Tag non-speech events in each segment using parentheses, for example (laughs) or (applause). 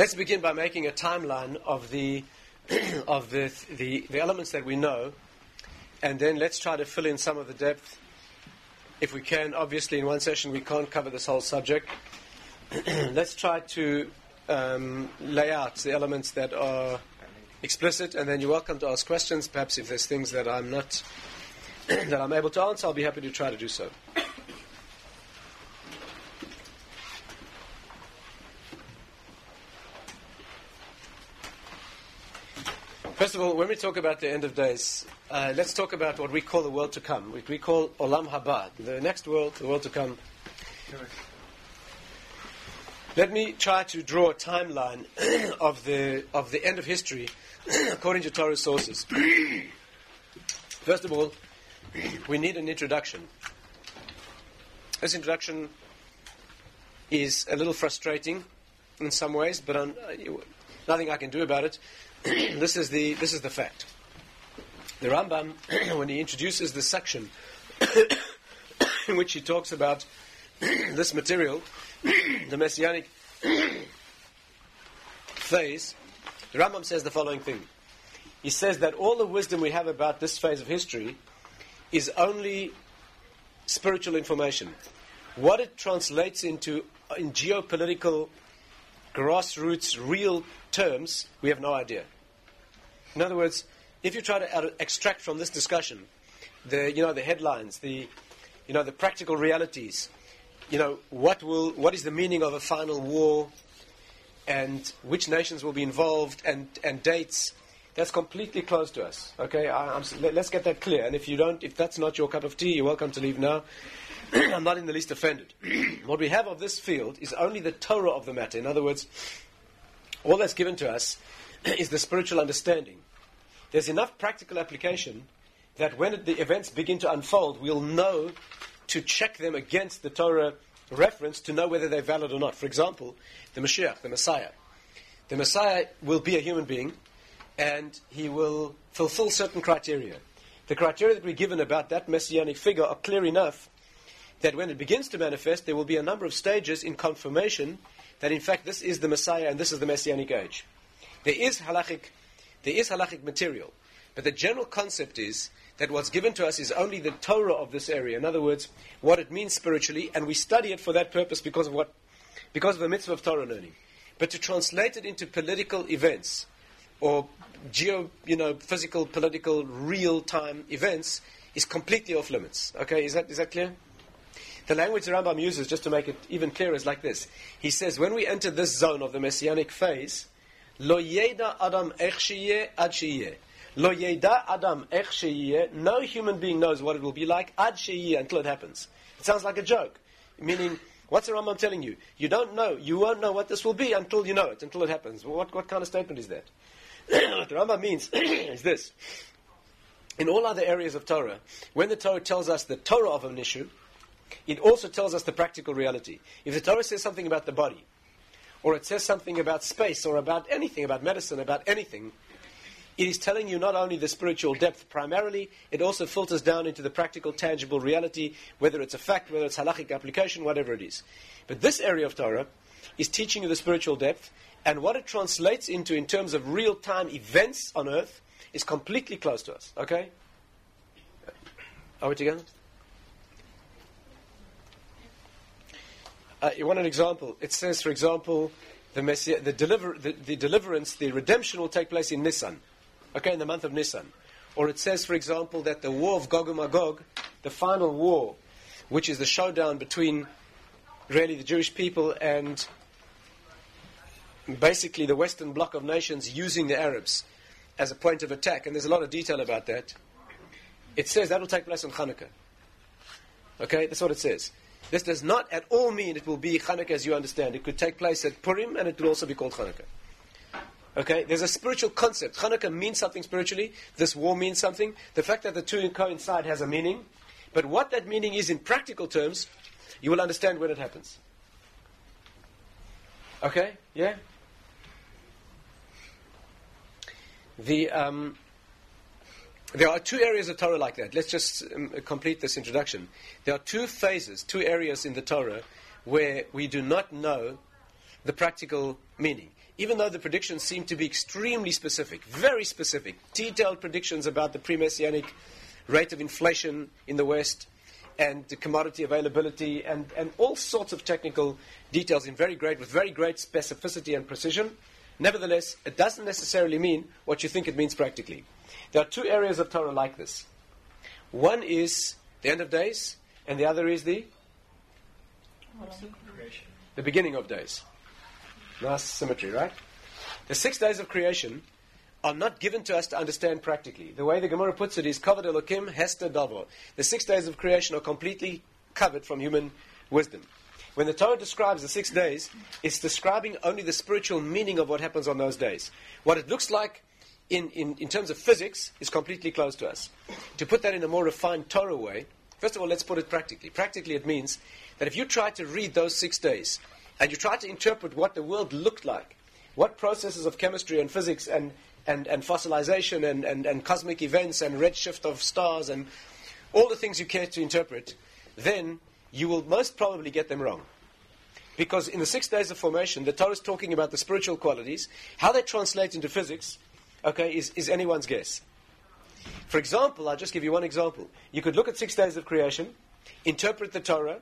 Let's begin by making a timeline of the (clears throat) of the, the the elements that we know, and then let's try to fill in some of the depth, if we can. Obviously, in one session we can't cover this whole subject. (clears throat) let's try to um, lay out the elements that are explicit, and then you're welcome to ask questions. Perhaps if there's things that I'm not (clears throat) that I'm able to answer, I'll be happy to try to do so. First of all, when we talk about the end of days, uh, let's talk about what we call the world to come, which we call Olam Haba, the next world, the world to come. Let me try to draw a timeline (clears throat) of the of the end of history (clears throat) according to Torah sources. (clears throat) First of all, we need an introduction. This introduction is a little frustrating in some ways, but uh, nothing I can do about it. (clears throat) this is the this is the fact. The Rambam, (clears throat) when he introduces the section (clears throat) in which he talks about this material, the messianic phase, the Rambam says the following thing. He says that all the wisdom we have about this phase of history is only spiritual information. What it translates into in geopolitical grassroots real terms, we have no idea. In other words, if you try to extract from this discussion the you know the headlines, the you know the practical realities, you know what will what is the meaning of a final war, and which nations will be involved, and and dates. That's completely closed to us. Okay, I, let, let's get that clear. And if you don't, if that's not your cup of tea, you're welcome to leave now. (clears throat) I'm not in the least offended. (clears throat) what we have of this field is only the Torah of the matter. In other words, all that's given to us (clears throat) is the spiritual understanding. There's enough practical application that when the events begin to unfold, we'll know to check them against the Torah reference to know whether they're valid or not. For example, the Mashiach, the Messiah. The Messiah will be a human being and he will fulfill certain criteria. The criteria that we're given about that messianic figure are clear enough that when it begins to manifest, there will be a number of stages in confirmation that in fact this is the Messiah and this is the messianic age. There is halachic, there is halachic material, but the general concept is that what's given to us is only the Torah of this area. In other words, what it means spiritually, and we study it for that purpose because of what, because of the mitzvah of Torah learning. But to translate it into political events or geo, you know, physical, political, real-time events is completely off limits. Okay, is that is that clear? The language the Rambam uses, just to make it even clearer, is like this. He says, when we enter this zone of the messianic phase, lo yeda adam ech ad Lo yeda adam ech no human being knows what it will be like ad until it happens. It sounds like a joke, meaning, what's the Rambam telling you? You don't know, you won't know what this will be until you know it, until it happens. What, what kind of statement is that? (coughs) what the Rambam means (coughs) is this. In all other areas of Torah, when the Torah tells us the Torah of an issue, it also tells us the practical reality. If the Torah says something about the body, or it says something about space, or about anything, about medicine, about anything, it is telling you not only the spiritual depth primarily, it also filters down into the practical, tangible reality, whether it's a fact, whether it's halachic application, whatever it is. But this area of Torah is teaching you the spiritual depth, and what it translates into in terms of real time events on earth is completely close to us. Okay? Are we together? Uh, you want an example? It says, for example, the, messi- the, deliver- the, the, deliverance, the redemption will take place in Nisan, okay, in the month of Nisan. Or it says, for example, that the war of Gog and Magog, the final war, which is the showdown between really the Jewish people and basically the Western bloc of nations using the Arabs as a point of attack, and there's a lot of detail about that. It says that will take place on Hanukkah. Okay, that's what it says. This does not at all mean it will be Hanukkah as you understand. It could take place at Purim and it will also be called Hanukkah. Okay, there's a spiritual concept. Hanukkah means something spiritually. This war means something. The fact that the two coincide has a meaning. But what that meaning is in practical terms, you will understand when it happens. Okay, yeah? The, um, there are two areas of Torah like that. Let's just um, complete this introduction. There are two phases, two areas in the Torah where we do not know the practical meaning. even though the predictions seem to be extremely specific, very specific, detailed predictions about the pre messianic rate of inflation in the West and the commodity availability and, and all sorts of technical details in very great, with very great specificity and precision. Nevertheless, it doesn't necessarily mean what you think it means practically. There are two areas of Torah like this. One is the end of days, and the other is the the beginning of days. Nice symmetry, right? The six days of creation are not given to us to understand practically. The way the Gemara puts it is covered Elokim Hester Davo. The six days of creation are completely covered from human wisdom. When the Torah describes the six days, it's describing only the spiritual meaning of what happens on those days. What it looks like in, in, in terms of physics is completely closed to us. To put that in a more refined Torah way, first of all, let's put it practically. Practically, it means that if you try to read those six days and you try to interpret what the world looked like, what processes of chemistry and physics and, and, and fossilization and, and, and cosmic events and redshift of stars and all the things you care to interpret, then you will most probably get them wrong. Because in the six days of formation, the Torah is talking about the spiritual qualities. How they translate into physics, okay, is, is anyone's guess. For example, I'll just give you one example. You could look at six days of creation, interpret the Torah,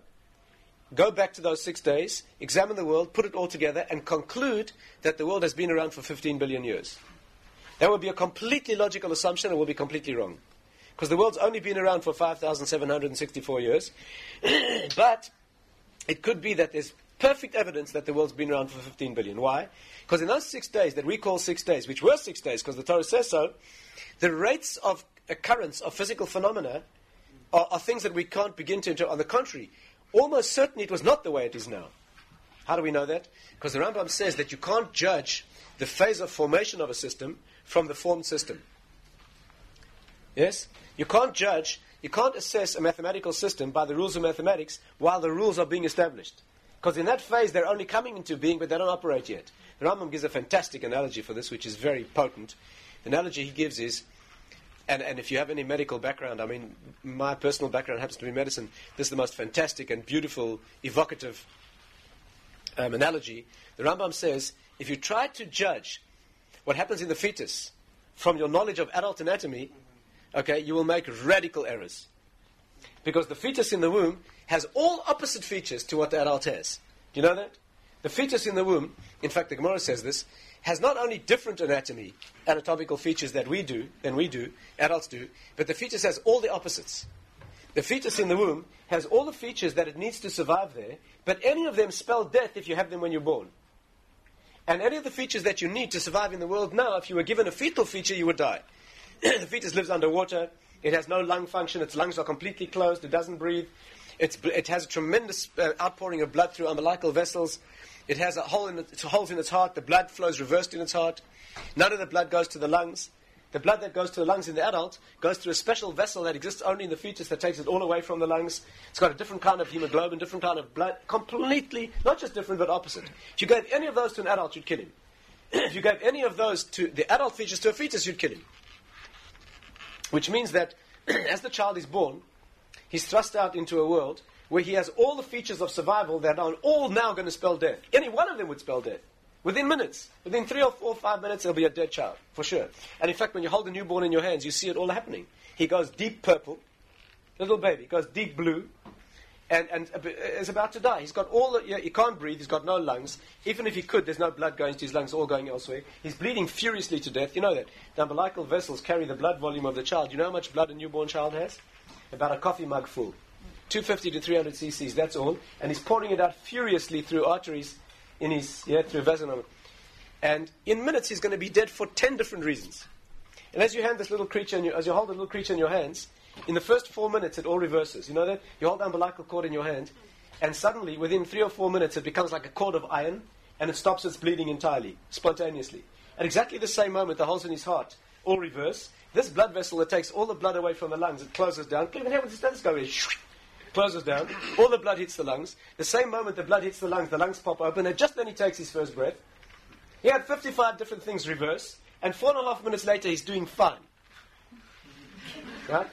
go back to those six days, examine the world, put it all together, and conclude that the world has been around for 15 billion years. That would be a completely logical assumption and will be completely wrong. Because the world's only been around for 5,764 years. (coughs) but it could be that there's perfect evidence that the world's been around for 15 billion. Why? Because in those six days that we call six days, which were six days because the Torah says so, the rates of occurrence of physical phenomena are, are things that we can't begin to interpret. On the contrary, almost certainly it was not the way it is now. How do we know that? Because the Rambam says that you can't judge the phase of formation of a system from the formed system. Yes? You can't judge, you can't assess a mathematical system by the rules of mathematics while the rules are being established. Because in that phase, they're only coming into being, but they don't operate yet. The Rambam gives a fantastic analogy for this, which is very potent. The analogy he gives is, and, and if you have any medical background, I mean, my personal background happens to be medicine. This is the most fantastic and beautiful, evocative um, analogy. The Rambam says, if you try to judge what happens in the fetus from your knowledge of adult anatomy, okay, you will make radical errors. Because the fetus in the womb has all opposite features to what the adult has. Do you know that? The fetus in the womb, in fact, the Gemara says this, has not only different anatomy, anatomical features that we do, than we do, adults do, but the fetus has all the opposites. The fetus in the womb has all the features that it needs to survive there, but any of them spell death if you have them when you're born. And any of the features that you need to survive in the world now, if you were given a fetal feature, you would die. (coughs) the fetus lives underwater. It has no lung function. Its lungs are completely closed. It doesn't breathe. It's, it has a tremendous uh, outpouring of blood through umbilical vessels. It has a hole in it, holes in its heart. The blood flows reversed in its heart. None of the blood goes to the lungs. The blood that goes to the lungs in the adult goes through a special vessel that exists only in the fetus that takes it all away from the lungs. It's got a different kind of hemoglobin, different kind of blood, completely, not just different, but opposite. If you gave any of those to an adult, you'd kill him. (coughs) if you gave any of those to the adult features to a fetus, you'd kill him. Which means that (clears throat) as the child is born, he's thrust out into a world where he has all the features of survival that are all now going to spell death. Any one of them would spell death. Within minutes, within three or four or five minutes, there'll be a dead child, for sure. And in fact, when you hold a newborn in your hands, you see it all happening. He goes deep purple, little baby, goes deep blue, and, and uh, is about to die. He's got all the, he can't breathe, he's got no lungs. Even if he could, there's no blood going to his lungs, all going elsewhere. He's bleeding furiously to death. You know that. The umbilical vessels carry the blood volume of the child. You know how much blood a newborn child has? About a coffee mug full. 250 to 300 cc's, that's all. And he's pouring it out furiously through arteries in his, yeah, through vaginum. And in minutes, he's going to be dead for 10 different reasons. And as you hand this little creature, in your, as you hold the little creature in your hands, in the first four minutes, it all reverses. You know that? You hold the umbilical cord in your hand, and suddenly, within three or four minutes, it becomes like a cord of iron, and it stops its bleeding entirely, spontaneously. At exactly the same moment, the holes in his heart all reverse. This blood vessel that takes all the blood away from the lungs, it closes down. Even here with the stethoscope, closes down, all the blood hits the lungs. The same moment the blood hits the lungs, the lungs pop open, and just then he takes his first breath. He had 55 different things reverse, and four and a half minutes later he's doing fine. Right?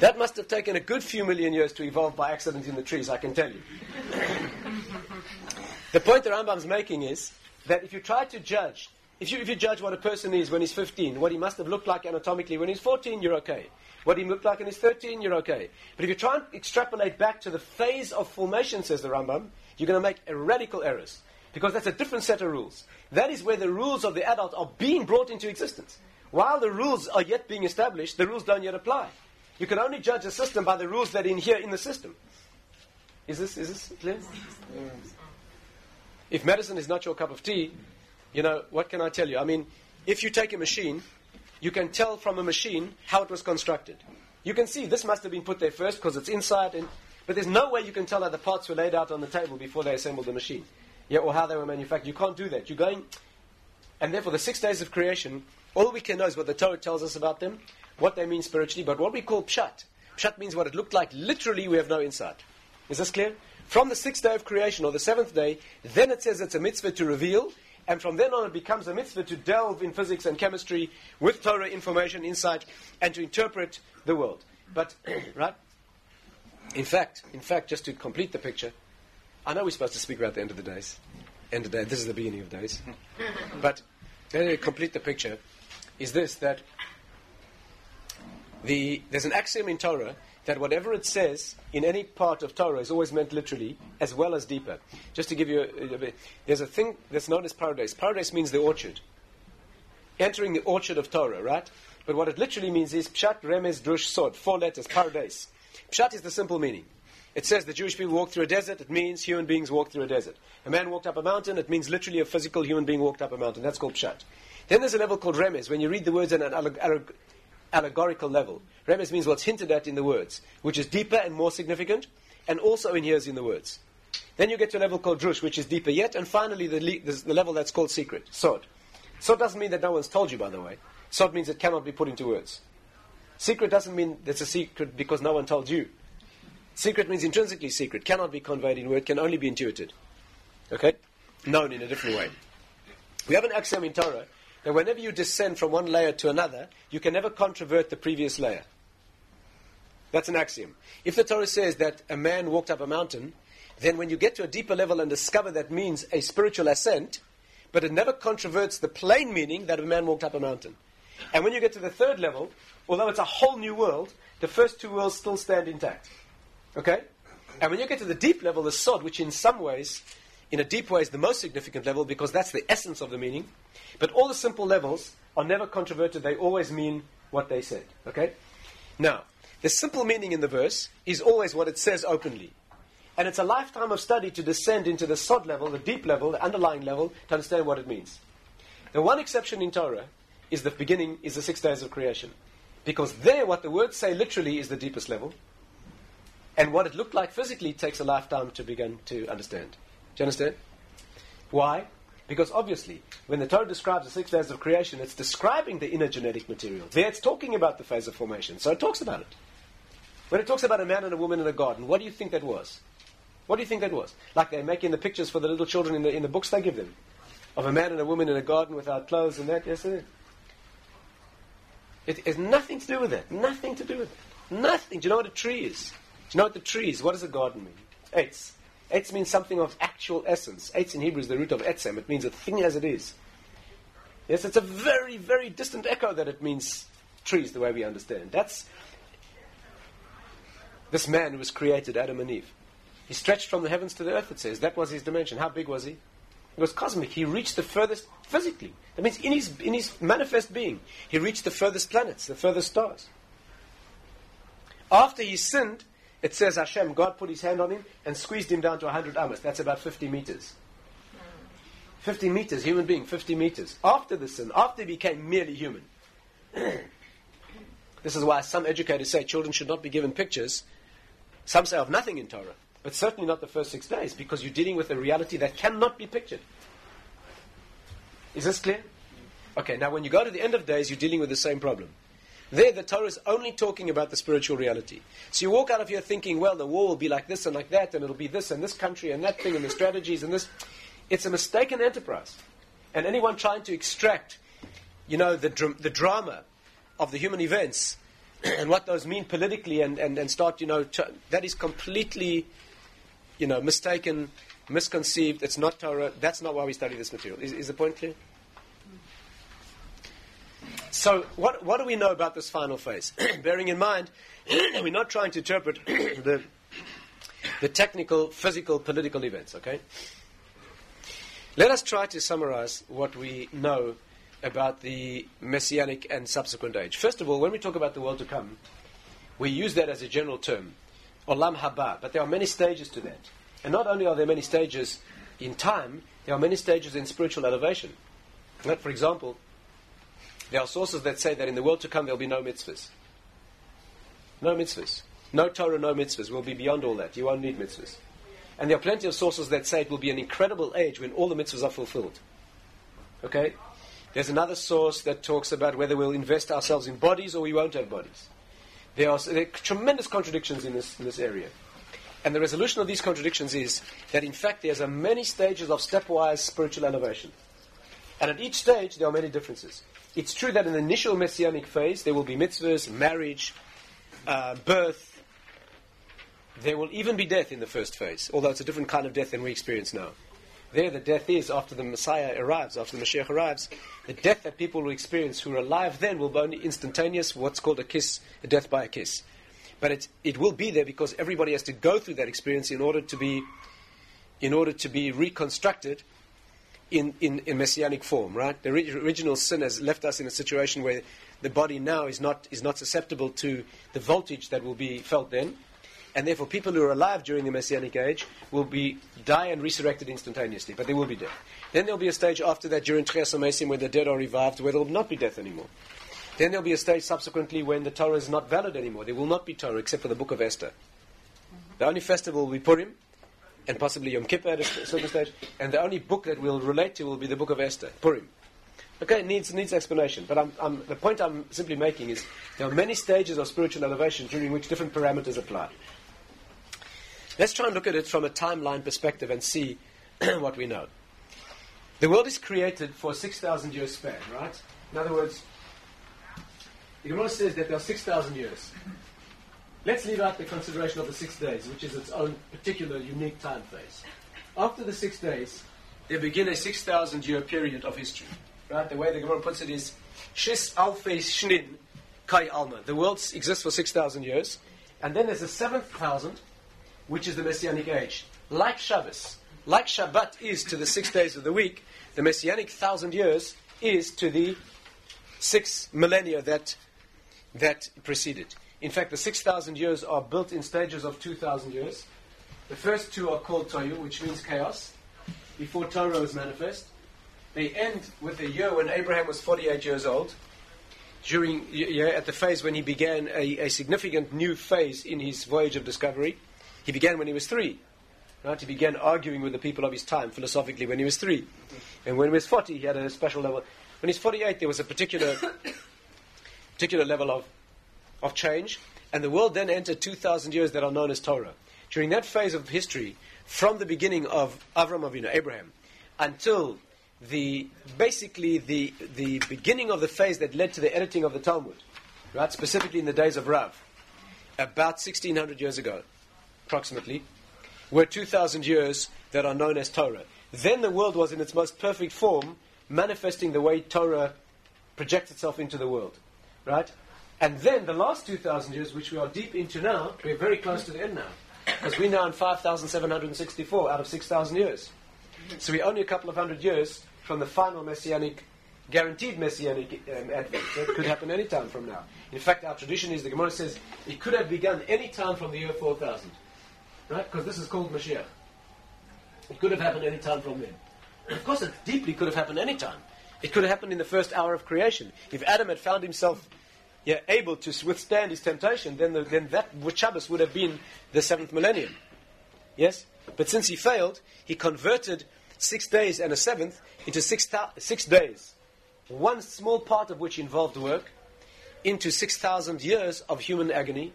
That must have taken a good few million years to evolve by accident in the trees, I can tell you. (coughs) the point the Rambam's making is that if you try to judge, if you, if you judge what a person is when he's 15, what he must have looked like anatomically when he's 14, you're okay. What he looked like when he's 13, you're okay. But if you try and extrapolate back to the phase of formation, says the Rambam, you're going to make radical errors. Because that's a different set of rules. That is where the rules of the adult are being brought into existence. While the rules are yet being established, the rules don't yet apply. You can only judge a system by the rules that inhere in in the system. Is this, is this clear? If medicine is not your cup of tea, you know, what can I tell you? I mean, if you take a machine, you can tell from a machine how it was constructed. You can see this must have been put there first because it's inside, and, but there's no way you can tell how the parts were laid out on the table before they assembled the machine. Yeah, or how they were manufactured. You can't do that. You're going, and therefore the six days of creation, all we can know is what the Torah tells us about them, what they mean spiritually, but what we call pshat. Pshat means what it looked like. Literally, we have no insight. Is this clear? From the sixth day of creation, or the seventh day, then it says it's a mitzvah to reveal, and from then on it becomes a mitzvah to delve in physics and chemistry with Torah information, insight, and to interpret the world. But, (clears throat) right? In fact, in fact, just to complete the picture, I know we're supposed to speak about the end of the days. End of the day, this is the beginning of days. (laughs) but to complete the picture, is this that the, there's an axiom in Torah that whatever it says in any part of Torah is always meant literally as well as deeper. Just to give you a, a bit, there's a thing that's known as Pardes. Pardes means the orchard. Entering the orchard of Torah, right? But what it literally means is Pshat, Remez, Drush, Sod, four letters, Pardes. Pshat is the simple meaning. It says the Jewish people walked through a desert, it means human beings walked through a desert. A man walked up a mountain, it means literally a physical human being walked up a mountain. That's called Pshat. Then there's a level called Remez, when you read the words in an allegorical level. Remez means what's hinted at in the words, which is deeper and more significant, and also inheres in the words. Then you get to a level called Drush, which is deeper yet, and finally the, le- the level that's called secret, Sod. Sod doesn't mean that no one's told you, by the way. Sod means it cannot be put into words. Secret doesn't mean it's a secret because no one told you. Secret means intrinsically secret, cannot be conveyed in word, can only be intuited. Okay? Known in a different way. We have an axiom in Torah that whenever you descend from one layer to another, you can never controvert the previous layer. That's an axiom. If the Torah says that a man walked up a mountain, then when you get to a deeper level and discover that means a spiritual ascent, but it never controverts the plain meaning that a man walked up a mountain. And when you get to the third level, although it's a whole new world, the first two worlds still stand intact. Okay? And when you get to the deep level, the sod, which in some ways, in a deep way, is the most significant level because that's the essence of the meaning, but all the simple levels are never controverted. They always mean what they said. Okay? Now, the simple meaning in the verse is always what it says openly. And it's a lifetime of study to descend into the sod level, the deep level, the underlying level, to understand what it means. The one exception in Torah is the beginning, is the six days of creation. Because there, what the words say literally is the deepest level. And what it looked like physically takes a lifetime to begin to understand. Do you understand? Why? Because obviously, when the Torah describes the six days of creation, it's describing the inner genetic material. There it's talking about the phase of formation, so it talks about it. When it talks about a man and a woman in a garden, what do you think that was? What do you think that was? Like they're making the pictures for the little children in the, in the books they give them of a man and a woman in a garden without clothes and that. Yes, it is. It has nothing to do with it. Nothing to do with it. Nothing. Do you know what a tree is? You know what the trees. What does a garden mean? Eitz. Etz means something of actual essence. Etz in Hebrew is the root of etzem. It means a thing as it is. Yes, it's a very, very distant echo that it means trees the way we understand. That's this man who was created, Adam and Eve. He stretched from the heavens to the earth, it says. That was his dimension. How big was he? He was cosmic. He reached the furthest physically. That means in his, in his manifest being, he reached the furthest planets, the furthest stars. After he sinned, it says Hashem, God put his hand on him and squeezed him down to 100 amas. That's about 50 meters. 50 meters, human being, 50 meters. After the sin, after he became merely human. (coughs) this is why some educators say children should not be given pictures. Some say of nothing in Torah, but certainly not the first six days, because you're dealing with a reality that cannot be pictured. Is this clear? Okay, now when you go to the end of days, you're dealing with the same problem. There, the Torah is only talking about the spiritual reality. So you walk out of here thinking, well, the war will be like this and like that, and it'll be this and this country and that thing, and the strategies and this. It's a mistaken enterprise. And anyone trying to extract, you know, the, dr- the drama of the human events (clears throat) and what those mean politically and, and, and start, you know, that is completely, you know, mistaken misconceived. It's not Torah. That's not why we study this material. Is, is the point clear? So, what, what do we know about this final phase? (clears throat) Bearing in mind, (clears throat) we're not trying to interpret (clears throat) the, the technical, physical, political events, okay? Let us try to summarize what we know about the messianic and subsequent age. First of all, when we talk about the world to come, we use that as a general term, olam haba, but there are many stages to that. And not only are there many stages in time, there are many stages in spiritual elevation. Like, for example, there are sources that say that in the world to come there will be no mitzvahs. No mitzvahs. No Torah, no mitzvahs. We'll be beyond all that. You won't need mitzvahs. And there are plenty of sources that say it will be an incredible age when all the mitzvahs are fulfilled. Okay? There's another source that talks about whether we'll invest ourselves in bodies or we won't have bodies. There are, there are tremendous contradictions in this, in this area. And the resolution of these contradictions is that in fact there's a many stages of stepwise spiritual elevation. And at each stage there are many differences. It's true that in the initial messianic phase there will be mitzvahs, marriage, uh, birth. There will even be death in the first phase, although it's a different kind of death than we experience now. There, the death is after the Messiah arrives, after the Mashiach arrives. The death that people will experience who are alive then will be only instantaneous, what's called a kiss, a death by a kiss. But it, it will be there because everybody has to go through that experience in order to be, in order to be reconstructed in, in, in messianic form, right? The ri- original sin has left us in a situation where the body now is not, is not susceptible to the voltage that will be felt then. And therefore, people who are alive during the Messianic age will be die and resurrected instantaneously, but they will be dead. Then there'll be a stage after that during Tchias HaMesim where the dead are revived, where there will not be death anymore. Then there'll be a stage subsequently when the Torah is not valid anymore. There will not be Torah except for the Book of Esther. The only festival will be Purim, and possibly Yom Kippur at a certain stage, and the only book that we'll relate to will be the Book of Esther, Purim. Okay, it needs, needs explanation, but I'm, I'm, the point I'm simply making is there are many stages of spiritual elevation during which different parameters apply. Let's try and look at it from a timeline perspective and see (clears throat) what we know. The world is created for a 6,000 year span, right? In other words, the Gemara says that there are 6,000 years. Let's leave out the consideration of the six days, which is its own particular unique time phase. After the six days, there begin a 6,000 year period of history. Right? The way the Gemara puts it is, Shis alfe shnin kai alma. The world exists for 6,000 years. And then there's a seventh thousand, which is the Messianic age. Like Shabbos, like Shabbat is to the six days of the week, the Messianic thousand years is to the six millennia that, that preceded. In fact, the 6,000 years are built in stages of 2,000 years. The first two are called Tohu, which means chaos, before Torah is manifest. They end with a year when Abraham was 48 years old, during yeah, at the phase when he began a, a significant new phase in his voyage of discovery. He began when he was three. Right? He began arguing with the people of his time philosophically when he was three. And when he was 40, he had a special level. When he's 48, there was a particular, (coughs) particular level of, of change. And the world then entered 2,000 years that are known as Torah. During that phase of history, from the beginning of Avram Avinu, Abraham, until the basically the the beginning of the phase that led to the editing of the Talmud, right? Specifically in the days of Rav, about 1600 years ago, approximately, were 2,000 years that are known as Torah. Then the world was in its most perfect form, manifesting the way Torah projects itself into the world, right? And then the last 2,000 years, which we are deep into now, we're very close to the end now, because we're now in 5,764 out of 6,000 years. So we're only a couple of hundred years from the final messianic, guaranteed messianic um, advent. So it could happen any time from now. In fact, our tradition is the Gemara says it could have begun any time from the year 4000. Right? Because this is called Mashiach. It could have happened any time from then. Of course, it deeply could have happened any time. It could have happened in the first hour of creation. If Adam had found himself yeah, able to withstand his temptation, then, the, then that Shabbos would have been the seventh millennium. Yes? But since he failed, he converted six days and a seventh into six, thou- six days, one small part of which involved work, into 6,000 years of human agony,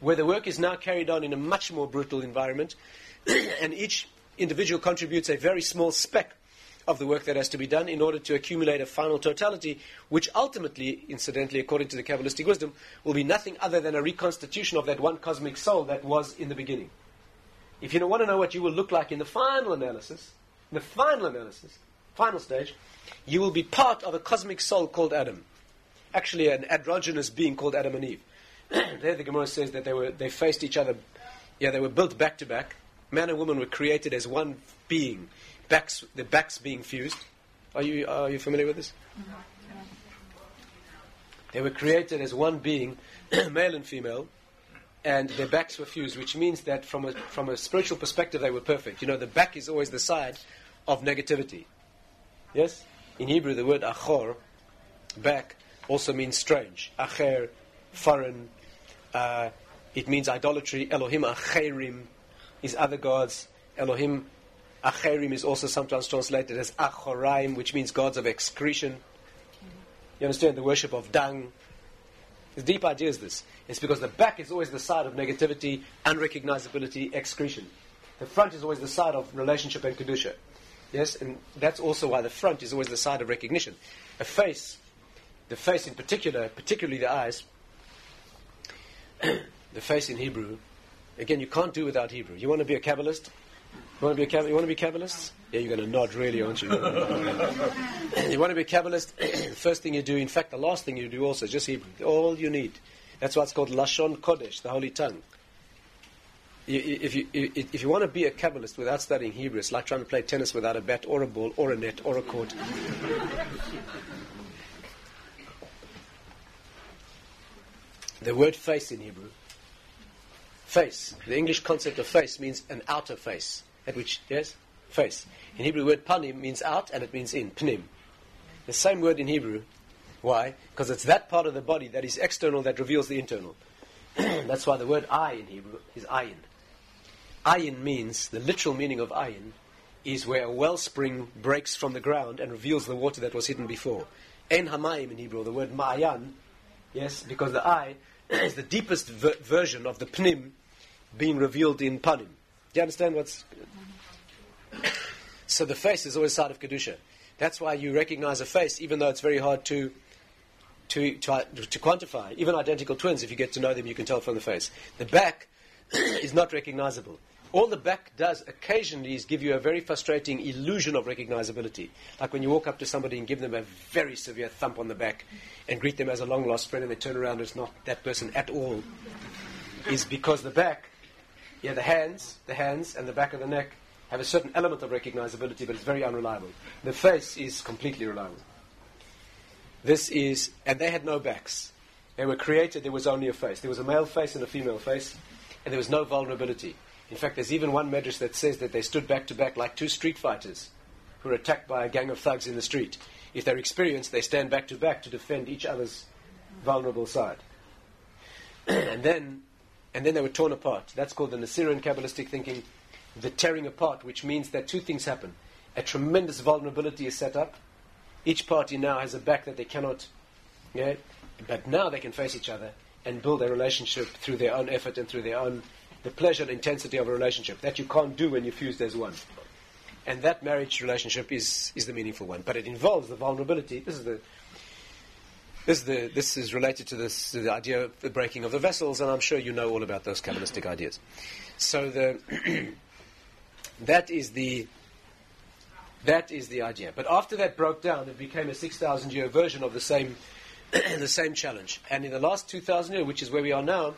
where the work is now carried on in a much more brutal environment, (clears throat) and each individual contributes a very small speck of the work that has to be done in order to accumulate a final totality, which ultimately, incidentally, according to the Kabbalistic wisdom, will be nothing other than a reconstitution of that one cosmic soul that was in the beginning. if you want to know what you will look like in the final analysis, in the final analysis, final stage, you will be part of a cosmic soul called Adam. Actually, an androgynous being called Adam and Eve. (clears throat) there, the Gemara says that they were they faced each other. Yeah, they were built back to back. Man and woman were created as one being, backs the backs being fused. Are you are you familiar with this? They were created as one being, (clears throat) male and female, and their backs were fused, which means that from a, from a spiritual perspective, they were perfect. You know, the back is always the side of negativity. Yes? In Hebrew, the word achor, back, also means strange. Acher, foreign. Uh, it means idolatry. Elohim acherim is other gods. Elohim acherim is also sometimes translated as achoraim, which means gods of excretion. You understand the worship of dung. The deep idea is this. It's because the back is always the side of negativity, unrecognizability, excretion. The front is always the side of relationship and kedusha. Yes, and that's also why the front is always the side of recognition. A face, the face in particular, particularly the eyes, (clears throat) the face in Hebrew, again, you can't do without Hebrew. You want to be a Kabbalist? You want to be a, you want to be Kabbalist? Yeah, you're going to nod, really, aren't you? (laughs) you want to be a Kabbalist? the (clears throat) first thing you do, in fact, the last thing you do also, is just Hebrew. All you need. That's why it's called Lashon Kodesh, the Holy Tongue. If you, if you want to be a Kabbalist without studying Hebrew, it's like trying to play tennis without a bat or a ball or a net or a court. (laughs) the word face in Hebrew, face, the English concept of face means an outer face. At which, yes, face. In Hebrew, word panim means out and it means in, pnim. The same word in Hebrew. Why? Because it's that part of the body that is external that reveals the internal. (clears throat) That's why the word eye in Hebrew is ayin. Ayin means, the literal meaning of ayin is where a wellspring breaks from the ground and reveals the water that was hidden before. En hamayim in Hebrew, the word ma'ayan, yes, because the eye is the deepest ver- version of the pnim being revealed in panim. Do you understand what's... (coughs) So the face is always side of Kedusha. That's why you recognize a face, even though it's very hard to, to, to, to quantify. Even identical twins, if you get to know them, you can tell from the face. The back (coughs) is not recognizable. All the back does occasionally is give you a very frustrating illusion of recognizability. Like when you walk up to somebody and give them a very severe thump on the back and greet them as a long lost friend and they turn around and it's not that person at all, is because the back, yeah, the hands, the hands and the back of the neck have a certain element of recognizability, but it's very unreliable. The face is completely reliable. This is, and they had no backs. They were created, there was only a face. There was a male face and a female face, and there was no vulnerability. In fact, there's even one medrash that says that they stood back to back like two street fighters who are attacked by a gang of thugs in the street. If they're experienced, they stand back to back to defend each other's vulnerable side. (clears throat) and then and then they were torn apart. That's called the Nasirian Kabbalistic thinking, the tearing apart, which means that two things happen. A tremendous vulnerability is set up. Each party now has a back that they cannot, yeah, but now they can face each other and build a relationship through their own effort and through their own the pleasure and intensity of a relationship that you can't do when you're fused as one. And that marriage relationship is, is the meaningful one. But it involves the vulnerability. This is the this is, the, this is related to this the idea of the breaking of the vessels, and I'm sure you know all about those Kabbalistic ideas. So the (clears throat) that is the that is the idea. But after that broke down, it became a 6,000 year version of the same (clears throat) the same challenge. And in the last 2,000 years, which is where we are now,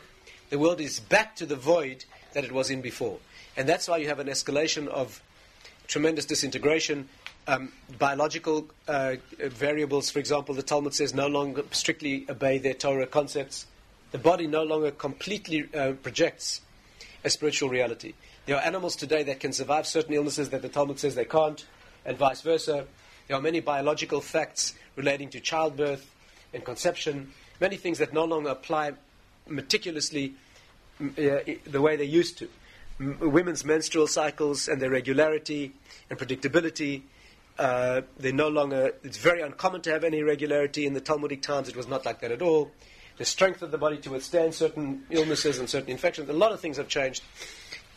the world is back to the void that it was in before. And that's why you have an escalation of tremendous disintegration. Um, biological uh, variables, for example, the Talmud says no longer strictly obey their Torah concepts. The body no longer completely uh, projects a spiritual reality. There are animals today that can survive certain illnesses that the Talmud says they can't, and vice versa. There are many biological facts relating to childbirth and conception, many things that no longer apply meticulously uh, the way they used to. M- women's menstrual cycles and their regularity and predictability. Uh, they no longer. It's very uncommon to have any irregularity in the Talmudic times. It was not like that at all. The strength of the body to withstand certain illnesses and certain infections. A lot of things have changed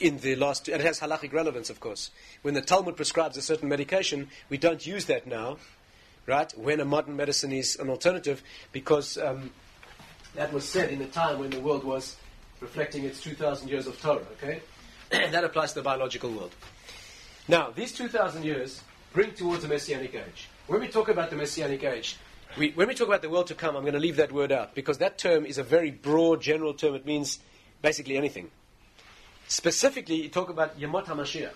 in the last. And it has halachic relevance, of course. When the Talmud prescribes a certain medication, we don't use that now, right? When a modern medicine is an alternative, because um, that was said in a time when the world was reflecting its 2,000 years of Torah, okay? (clears throat) that applies to the biological world. Now, these 2,000 years bring towards a messianic age. When we talk about the messianic age, we, when we talk about the world to come, I'm going to leave that word out because that term is a very broad, general term. It means basically anything. Specifically, you talk about Yemot HaMashiach.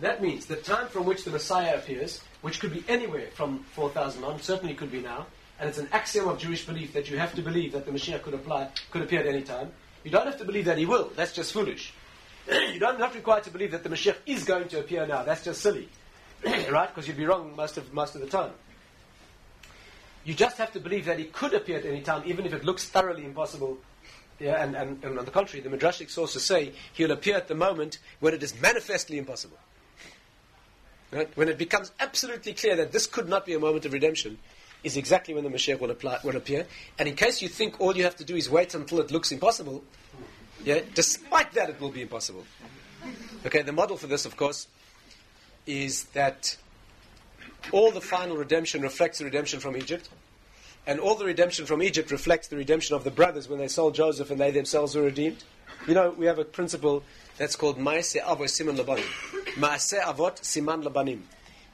That means the time from which the Messiah appears, which could be anywhere from 4,000 on, certainly could be now, and it's an axiom of Jewish belief that you have to believe that the Messiah could apply, could appear at any time. You don't have to believe that he will. That's just foolish. (clears throat) you don't not required to believe that the Mashiach is going to appear now. That's just silly, (clears throat) right? Because you'd be wrong most of most of the time. You just have to believe that he could appear at any time, even if it looks thoroughly impossible. Yeah, and, and, and on the contrary, the Midrashic sources say he'll appear at the moment when it is manifestly impossible. Right? When it becomes absolutely clear that this could not be a moment of redemption, is exactly when the Mashiach will, apply, will appear. And in case you think all you have to do is wait until it looks impossible, yeah, despite that it will be impossible. Okay, the model for this, of course, is that all the final redemption reflects the redemption from Egypt, and all the redemption from Egypt reflects the redemption of the brothers when they sold Joseph and they themselves were redeemed. You know, we have a principle that's called Maase Avot Siman Labanim. Maase Avot Siman Labanim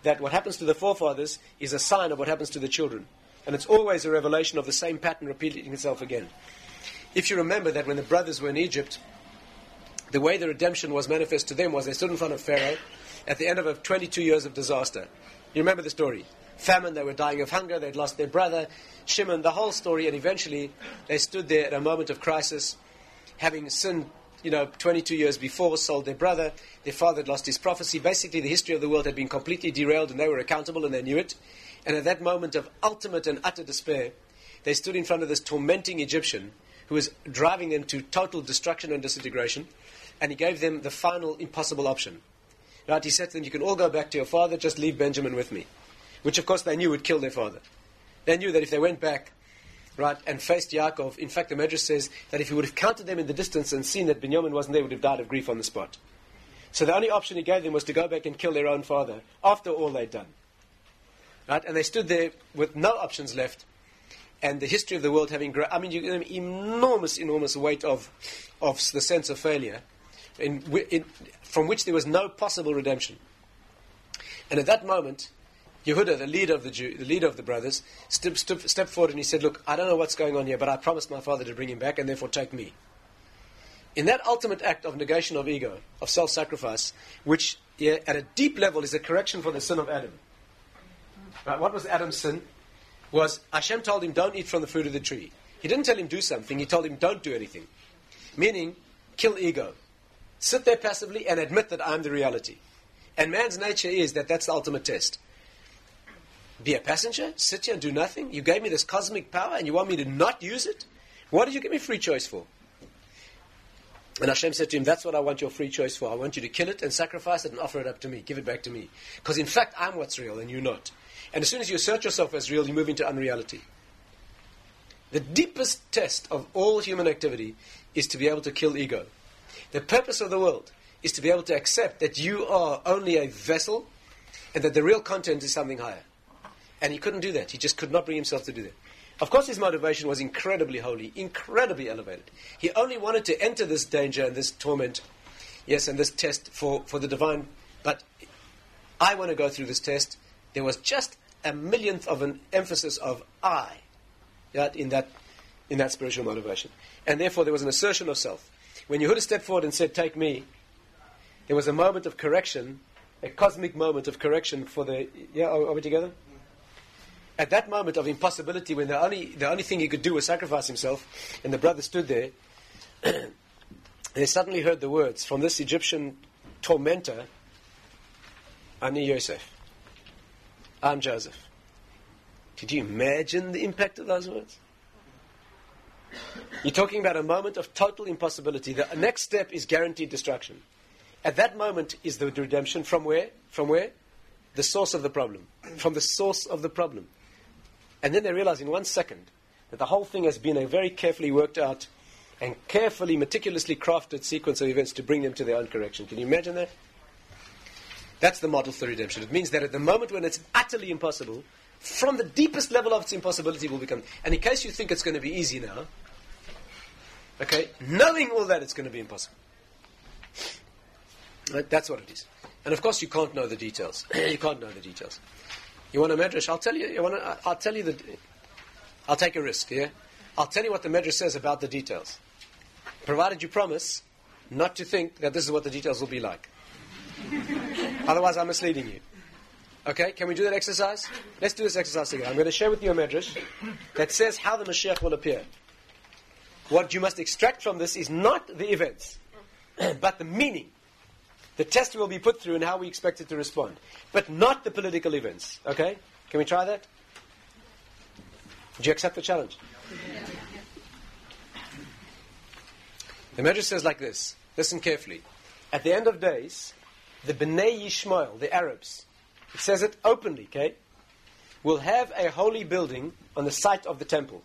that what happens to the forefathers is a sign of what happens to the children. And it's always a revelation of the same pattern repeating itself again. If you remember that when the brothers were in Egypt, the way the redemption was manifest to them was they stood in front of Pharaoh at the end of 22 years of disaster. You remember the story? Famine, they were dying of hunger, they'd lost their brother, Shimon, the whole story, and eventually they stood there at a moment of crisis, having sinned you know, 22 years before, sold their brother. Their father had lost his prophecy. Basically, the history of the world had been completely derailed, and they were accountable, and they knew it. And at that moment of ultimate and utter despair, they stood in front of this tormenting Egyptian who was driving them to total destruction and disintegration, and he gave them the final impossible option. Right? He said to them, You can all go back to your father, just leave Benjamin with me. Which, of course, they knew would kill their father. They knew that if they went back, right, and faced Yaakov. In fact, the Medrash says that if he would have counted them in the distance and seen that Binyamin wasn't there, he would have died of grief on the spot. So the only option he gave them was to go back and kill their own father after all they'd done. Right? And they stood there with no options left, and the history of the world having grown. I mean, you an enormous, enormous weight of, of the sense of failure, in, in, from which there was no possible redemption. And at that moment, Yehuda, the leader of the Jew, the leader of the brothers, stepped, stepped forward and he said, "Look, I don't know what's going on here, but I promised my father to bring him back, and therefore take me." In that ultimate act of negation of ego, of self-sacrifice, which yeah, at a deep level is a correction for the sin of Adam. Right, what was Adam's sin? Was Hashem told him, "Don't eat from the fruit of the tree." He didn't tell him do something. He told him, "Don't do anything," meaning kill ego. Sit there passively and admit that I'm the reality. And man's nature is that that's the ultimate test be a passenger, sit here and do nothing? You gave me this cosmic power and you want me to not use it? What did you give me free choice for? And Hashem said to him, That's what I want your free choice for. I want you to kill it and sacrifice it and offer it up to me. Give it back to me. Because in fact, I'm what's real and you're not. And as soon as you assert yourself as real, you move into unreality. The deepest test of all human activity is to be able to kill ego. The purpose of the world is to be able to accept that you are only a vessel and that the real content is something higher. And he couldn't do that. He just could not bring himself to do that. Of course, his motivation was incredibly holy, incredibly elevated. He only wanted to enter this danger and this torment, yes, and this test for, for the divine. But I want to go through this test. There was just a millionth of an emphasis of I right, in, that, in that spiritual motivation. And therefore, there was an assertion of self. When Yehuda stepped forward and said, Take me, there was a moment of correction, a cosmic moment of correction for the. Yeah, are, are we together? At that moment of impossibility, when the only, the only thing he could do was sacrifice himself, and the brother stood there, (clears throat) they suddenly heard the words from this Egyptian tormentor, Ani Yosef. I'm Joseph. Did you imagine the impact of those words? You're talking about a moment of total impossibility. The next step is guaranteed destruction. At that moment is the redemption from where? From where? The source of the problem. From the source of the problem. And then they realize in one second that the whole thing has been a very carefully worked out and carefully, meticulously crafted sequence of events to bring them to their own correction. Can you imagine that? That's the model for redemption. It means that at the moment when it's utterly impossible, from the deepest level of its impossibility will become. And in case you think it's going to be easy now, okay, knowing all that, it's going to be impossible. Right? That's what it is. And of course, you can't know the details. (clears throat) you can't know the details. You want a medrash? I'll tell you. you want to, I'll tell you the. I'll take a risk. Yeah, I'll tell you what the medrash says about the details, provided you promise not to think that this is what the details will be like. (laughs) Otherwise, I'm misleading you. Okay, can we do that exercise? Let's do this exercise together. I'm going to share with you a medrash that says how the Mashiach will appear. What you must extract from this is not the events, (clears throat) but the meaning. The test will be put through and how we expect it to respond, but not the political events. Okay? Can we try that? Do you accept the challenge? The medrash says like this. Listen carefully. At the end of days, the Bnei Yishmael, the Arabs, it says it openly, okay, will have a holy building on the site of the temple.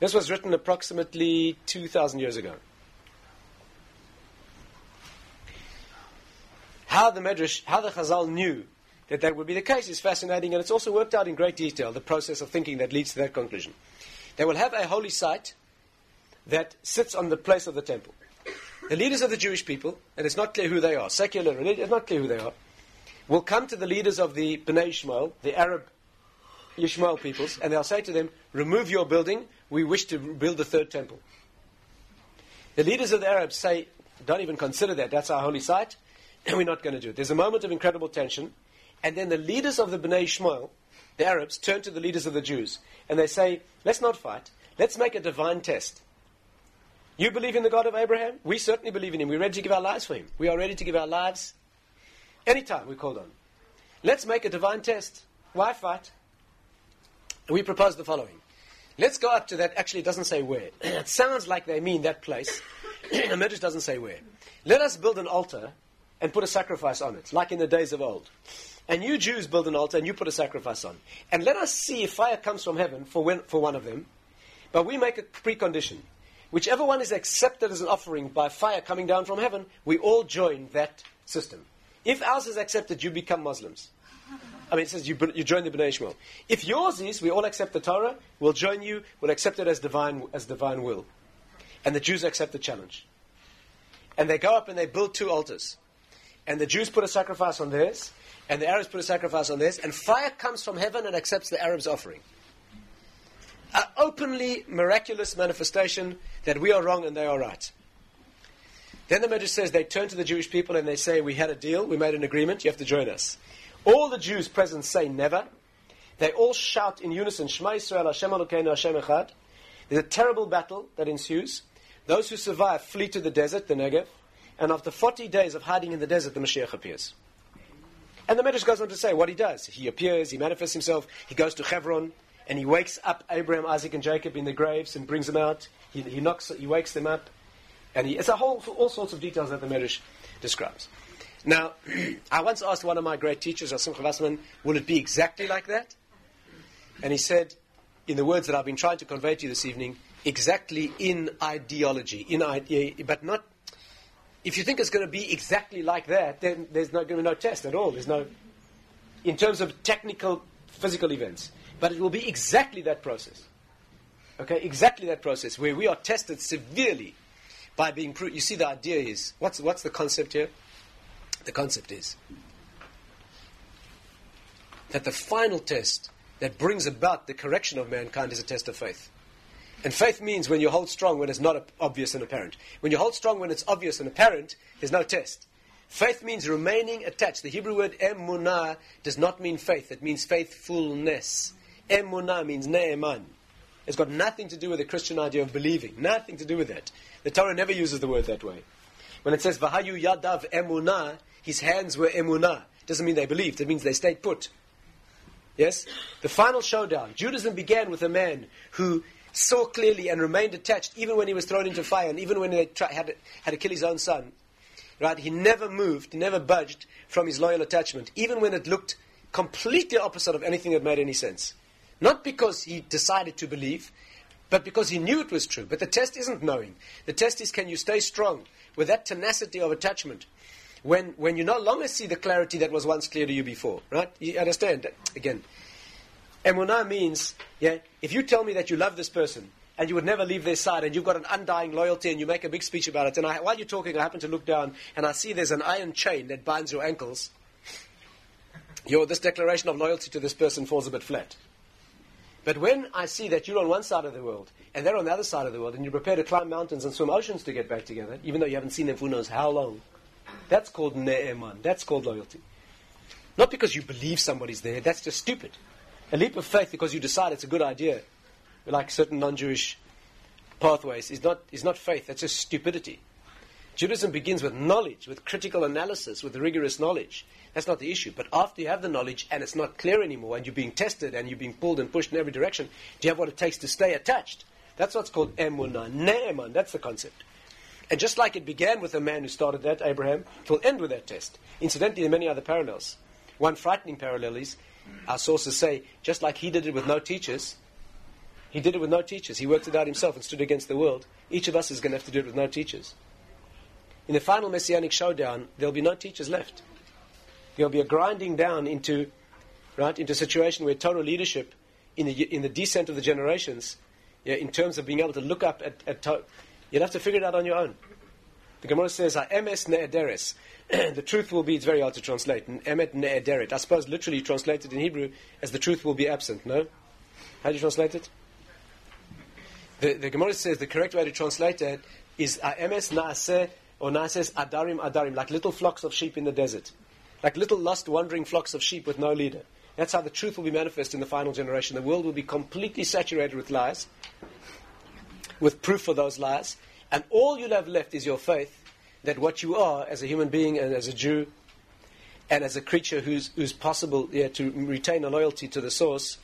This was written approximately 2,000 years ago. How the Medrash, how the Chazal knew that that would be the case is fascinating, and it's also worked out in great detail, the process of thinking that leads to that conclusion. They will have a holy site that sits on the place of the temple. The leaders of the Jewish people, and it's not clear who they are, secular, it's not clear who they are, will come to the leaders of the Bnei Ishmael, the Arab Ishmael peoples, and they'll say to them, Remove your building, we wish to build the third temple. The leaders of the Arabs say, Don't even consider that, that's our holy site, and (coughs) we're not going to do it. There's a moment of incredible tension, and then the leaders of the Bnei Ishmael, the Arabs, turn to the leaders of the Jews, and they say, Let's not fight, let's make a divine test. You believe in the God of Abraham? We certainly believe in him. We're ready to give our lives for him. We are ready to give our lives anytime we're called on. Let's make a divine test. Why fight? we propose the following. Let's go up to that. Actually, it doesn't say where. (coughs) it sounds like they mean that place. (coughs) the Midrash doesn't say where. Let us build an altar and put a sacrifice on it, like in the days of old. And you Jews build an altar and you put a sacrifice on. And let us see if fire comes from heaven for, when, for one of them. But we make a precondition. Whichever one is accepted as an offering by fire coming down from heaven, we all join that system. If ours is accepted, you become Muslims. I mean, it says you, you join the Bnei Ishmael. If yours is, we all accept the Torah, we'll join you, we'll accept it as divine, as divine will. And the Jews accept the challenge. And they go up and they build two altars. And the Jews put a sacrifice on theirs, and the Arabs put a sacrifice on theirs, and fire comes from heaven and accepts the Arabs' offering an openly miraculous manifestation that we are wrong and they are right. Then the Midrash says they turn to the Jewish people and they say, We had a deal, we made an agreement, you have to join us. All the Jews present say never. They all shout in unison, Shema Yisrael, Hashem Elokeinu, Hashem Echad. There's a terrible battle that ensues. Those who survive flee to the desert, the Negev, and after 40 days of hiding in the desert, the Mashiach appears. And the Midrash goes on to say what he does. He appears, he manifests himself, he goes to Hebron, and he wakes up Abraham, Isaac, and Jacob in the graves and brings them out. He, he knocks, he wakes them up, and he, it's a whole all sorts of details that the Medrash describes. Now, (clears throat) I once asked one of my great teachers, Simcha Wasserman, will it be exactly like that? And he said, in the words that I've been trying to convey to you this evening, exactly in ideology, in idea, but not. If you think it's going to be exactly like that, then there's not going to be no test at all. There's no, in terms of technical, physical events. But it will be exactly that process. Okay, exactly that process where we are tested severely by being proved. You see, the idea is what's, what's the concept here? The concept is that the final test that brings about the correction of mankind is a test of faith. And faith means when you hold strong when it's not obvious and apparent. When you hold strong when it's obvious and apparent, there's no test. Faith means remaining attached. The Hebrew word emunah does not mean faith, it means faithfulness. Emunah means ne'eman. It's got nothing to do with the Christian idea of believing. Nothing to do with that. The Torah never uses the word that way. When it says Vahayu Yadav Emunah, his hands were Emunah. It doesn't mean they believed. It means they stayed put. Yes? The final showdown. Judaism began with a man who saw clearly and remained attached even when he was thrown into fire and even when he had, had, had to kill his own son. Right? He never moved, never budged from his loyal attachment, even when it looked completely opposite of anything that made any sense. Not because he decided to believe, but because he knew it was true. But the test isn't knowing. The test is can you stay strong with that tenacity of attachment when, when you no longer see the clarity that was once clear to you before. Right? You understand? Again, emunah means, yeah, if you tell me that you love this person, and you would never leave their side, and you've got an undying loyalty, and you make a big speech about it. And I, while you're talking, I happen to look down, and I see there's an iron chain that binds your ankles. Your, this declaration of loyalty to this person falls a bit flat. But when I see that you're on one side of the world, and they're on the other side of the world, and you're prepared to climb mountains and swim oceans to get back together, even though you haven't seen them for who knows how long, that's called ne'eman. That's called loyalty. Not because you believe somebody's there, that's just stupid. A leap of faith because you decide it's a good idea, like certain non Jewish pathways, is not, is not faith, that's just stupidity. Judaism begins with knowledge, with critical analysis, with rigorous knowledge. That's not the issue. But after you have the knowledge and it's not clear anymore, and you're being tested and you're being pulled and pushed in every direction, do you have what it takes to stay attached? That's what's called emunah, ne'eman. That's the concept. And just like it began with the man who started that, Abraham, it will end with that test. Incidentally, there are many other parallels. One frightening parallel is, our sources say, just like he did it with no teachers, he did it with no teachers. He worked it out himself and stood against the world. Each of us is going to have to do it with no teachers. In the final messianic showdown, there'll be no teachers left. There'll be a grinding down into, right, into a situation where total leadership in the, in the descent of the generations, yeah, in terms of being able to look up at, at you'll have to figure it out on your own. The Gemara says, I "Emes ne'ederes." (coughs) the truth will be. It's very hard to translate. Emet ne'ederet. I suppose literally translated in Hebrew as the truth will be absent. No, how do you translate it? The, the Gemara says the correct way to translate it is "Emes naaseh" or "Naases adarim adarim," like little flocks of sheep in the desert, like little lost wandering flocks of sheep with no leader. That's how the truth will be manifest in the final generation. The world will be completely saturated with lies, with proof for those lies, and all you'll have left is your faith that what you are as a human being and as a Jew and as a creature who's, who's possible yeah, to retain a loyalty to the source,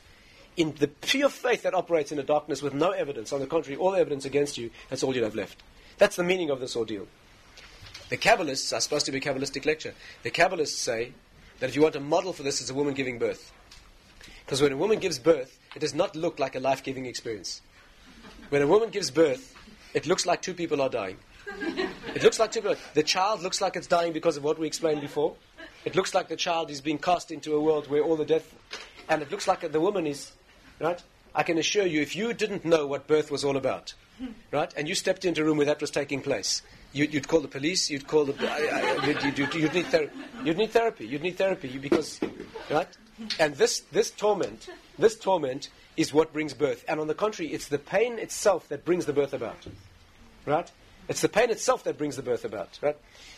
in the pure faith that operates in the darkness with no evidence, on the contrary, all evidence against you, that's all you'll have left. That's the meaning of this ordeal. The Kabbalists are supposed to be a Kabbalistic lecture. The Kabbalists say that if you want a model for this, it's a woman giving birth. Because when a woman gives birth, it does not look like a life giving experience. When a woman gives birth, it looks like two people are dying. (laughs) It looks like people. The child looks like it's dying because of what we explained before. It looks like the child is being cast into a world where all the death, and it looks like the woman is, right? I can assure you, if you didn't know what birth was all about, right, and you stepped into a room where that was taking place, you, would call the police, you'd call the, you'd, you'd, you'd, need ther- you'd need therapy, you'd need therapy because, right? And this, this torment, this torment is what brings birth. And on the contrary, it's the pain itself that brings the birth about. Right? It's the pain itself that brings the birth about. Right?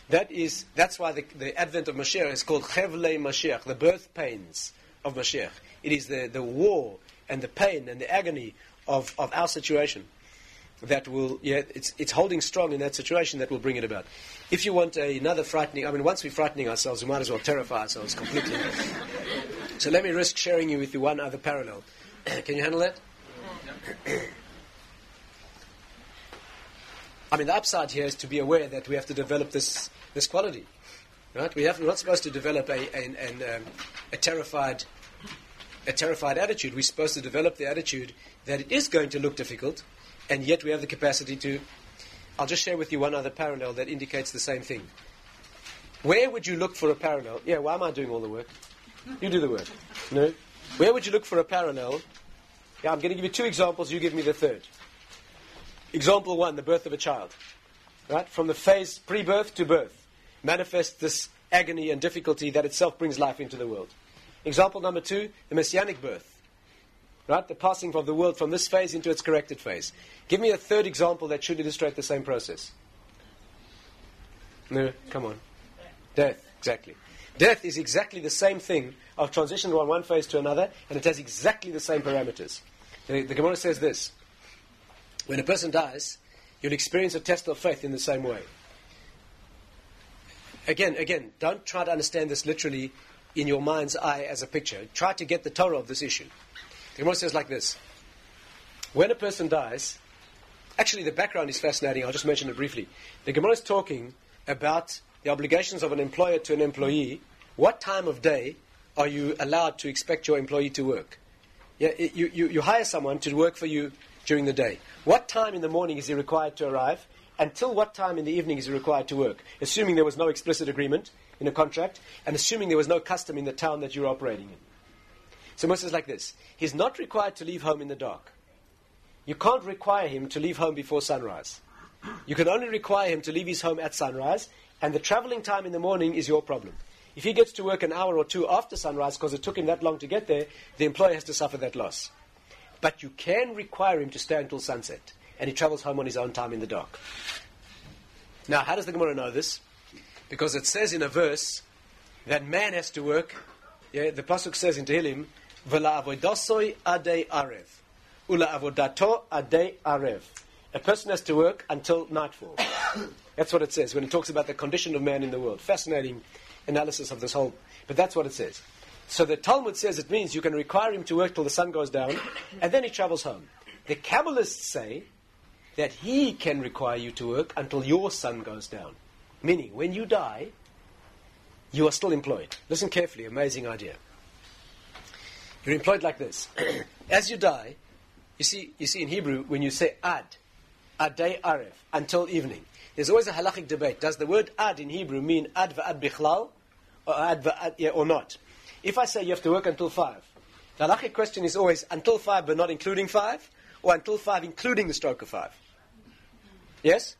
That is, that's why the, the advent of Mashiach is called Chevlei Mashiach, the birth pains of Mashiach. It is the, the war and the pain and the agony of, of our situation that will, yeah, it's, it's holding strong in that situation that will bring it about. If you want a, another frightening, I mean, once we're frightening ourselves, we might as well terrify ourselves completely. so let me risk sharing you with you one other parallel. (clears throat) Can you handle that? I mean, the upside here is to be aware that we have to develop this, this quality. Right? We have, we're not supposed to develop a, um, a terrified a terrified attitude. We're supposed to develop the attitude that it is going to look difficult, and yet we have the capacity to. I'll just share with you one other parallel that indicates the same thing. Where would you look for a parallel? Yeah, why am I doing all the work? You do the work. No? Where would you look for a parallel? Yeah, I'm going to give you two examples, you give me the third. Example one, the birth of a child. Right? From the phase pre birth to birth, manifests this agony and difficulty that itself brings life into the world. Example number two, the messianic birth. Right? The passing of the world from this phase into its corrected phase. Give me a third example that should illustrate the same process. No, come on. Death, exactly. Death is exactly the same thing of transition from one phase to another, and it has exactly the same parameters. The, the Gemara says this when a person dies, you'll experience a test of faith in the same way. Again, again, don't try to understand this literally in your mind's eye as a picture. Try to get the Torah of this issue. The Gemara says like this When a person dies, actually the background is fascinating, I'll just mention it briefly. The Gemara is talking about the obligations of an employer to an employee. What time of day are you allowed to expect your employee to work? Yeah, you, you, you hire someone to work for you during the day. What time in the morning is he required to arrive? Until what time in the evening is he required to work? Assuming there was no explicit agreement in a contract, and assuming there was no custom in the town that you're operating in. So Moses is like this. He's not required to leave home in the dark. you can't require him to leave home before sunrise. You can only require him to leave his home at sunrise, and the traveling time in the morning is your problem. If he gets to work an hour or two after sunrise because it took him that long to get there, the employer has to suffer that loss. But you can require him to stay until sunset, and he travels home on his own time in the dark. Now, how does the Gemara know this? Because it says in a verse that man has to work. Yeah, the pasuk says in Tehillim, "V'la avodasoy adei arev, ula avodato arev." A person has to work until nightfall. (coughs) that's what it says when it talks about the condition of man in the world. Fascinating analysis of this whole. But that's what it says. So the Talmud says it means you can require him to work till the sun goes down, and then he travels home. The Kabbalists say that he can require you to work until your sun goes down. Meaning, when you die, you are still employed. Listen carefully, amazing idea. You're employed like this. (clears throat) As you die, you see, you see in Hebrew, when you say ad, adai aref, until evening, there's always a halachic debate. Does the word ad in Hebrew mean ad va'ad bichlal, or ad va'ad, yeah, or not? If I say you have to work until five, the halachic question is always until five but not including five, or until five including the stroke of five. Yes?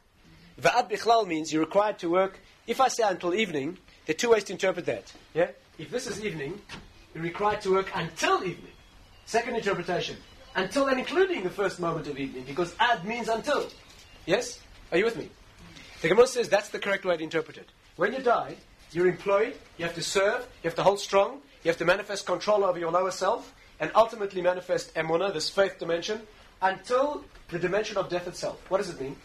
Va'ad bichlal means you're required to work, if I say until evening, there are two ways to interpret that. Yeah? If this is evening, you're required to work until evening. Second interpretation. Until and including the first moment of evening, because ad means until. Yes? Are you with me? The Gemara says that's the correct way to interpret it. When you die, you're employed, you have to serve, you have to hold strong, you have to manifest control over your lower self, and ultimately manifest emuna, this faith dimension, until the dimension of death itself. What does it mean?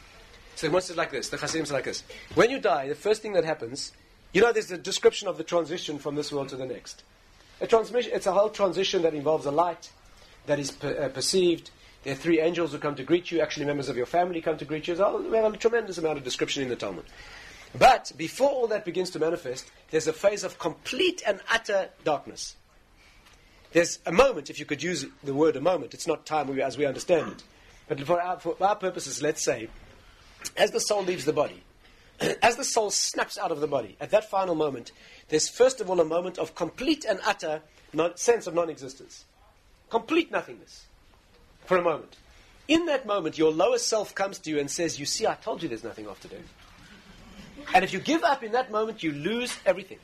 So Gemara says like this, the Chassidim says like this. When you die, the first thing that happens, you know there's a description of the transition from this world to the next. A transmission, it's a whole transition that involves a light that is per, uh, perceived. There are three angels who come to greet you. Actually, members of your family come to greet you. We have a tremendous amount of description in the Talmud. But before all that begins to manifest, there's a phase of complete and utter darkness. There's a moment, if you could use the word a moment, it's not time as we understand it. But for our, for our purposes, let's say, as the soul leaves the body, (clears throat) as the soul snaps out of the body, at that final moment, there's first of all a moment of complete and utter non- sense of non existence. Complete nothingness. For a moment. In that moment, your lower self comes to you and says, You see, I told you there's nothing to do. And if you give up in that moment, you lose everything.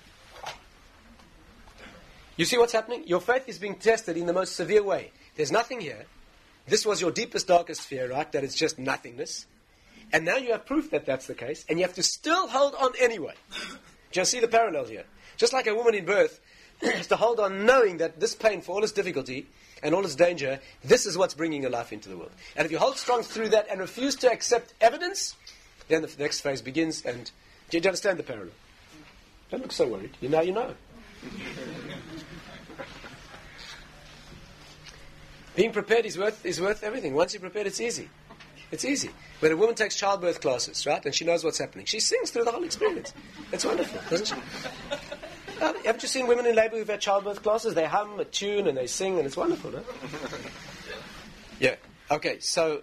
You see what's happening? Your faith is being tested in the most severe way. There's nothing here. This was your deepest, darkest fear, right? That it's just nothingness. And now you have proof that that's the case, and you have to still hold on anyway. Do you see the parallel here? Just like a woman in birth (clears throat) has to hold on knowing that this pain, for all its difficulty and all its danger, this is what's bringing a life into the world. And if you hold strong through that and refuse to accept evidence, then the next phase begins. And do you understand the parallel? Don't look so worried. You know, you know. Being prepared is worth, is worth everything. Once you're prepared, it's easy. It's easy. When a woman takes childbirth classes, right, and she knows what's happening, she sings through the whole experience. It's wonderful, doesn't she? Uh, haven't you seen women in labour who've had childbirth classes? They hum a tune and they sing, and it's wonderful, no? yeah. Okay, so